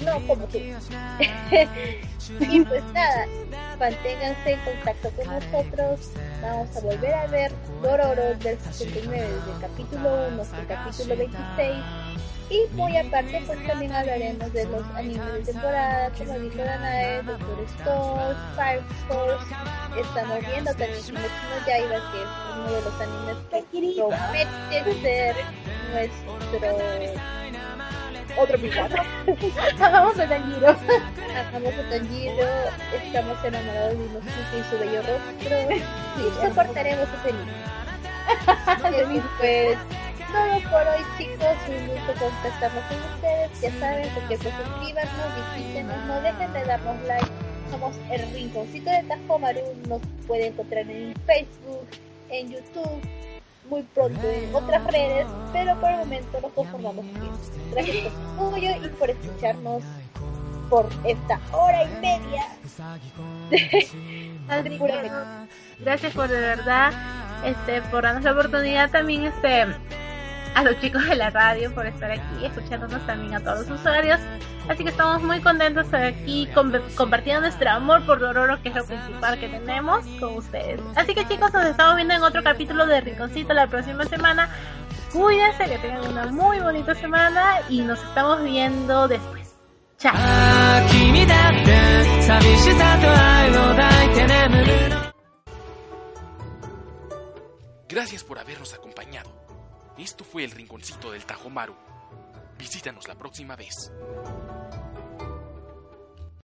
[SPEAKER 2] no como tú. y pues nada, manténganse en contacto con nosotros. Vamos a volver a ver Dororo del 69 desde el capítulo 1 hasta el capítulo 26. Y muy aparte, pues también hablaremos de los animes de temporada, como dijo Danae, Doctor Stone, Fire Force. Estamos viendo también Kimetsu Yaiba, que es uno de los animes que promete ser nuestro otro pirata.
[SPEAKER 3] Amamos a Tanjiro.
[SPEAKER 2] Amamos a Tanjiro, estamos enamorados de Inosuke y su bello rostro. Y soportaremos ese niño. pues, todo por hoy chicos, un gusto contestarnos con ustedes. Ya saben, porque pues suscríbanos, visítenos, no dejen de darnos like. Somos el Rinconcito de Tajomaru, nos pueden encontrar en Facebook, en YouTube muy pronto en otras redes, pero por el momento nos conformamos. Gracias por su apoyo y por escucharnos por esta hora y media.
[SPEAKER 3] Gracias por de verdad, este, por darnos la oportunidad también, este, a los chicos de la radio por estar aquí, escuchándonos también a todos los usuarios. Así que estamos muy contentos de aquí compartiendo nuestro amor por Dororo, que es lo principal que tenemos con ustedes. Así que chicos, nos estamos viendo en otro capítulo de Rinconcito la próxima semana. Cuídense, que tengan una muy bonita semana y nos estamos viendo después. Chao.
[SPEAKER 1] Gracias por habernos acompañado. Esto fue el Rinconcito del Tajomaru. Visítanos la próxima vez.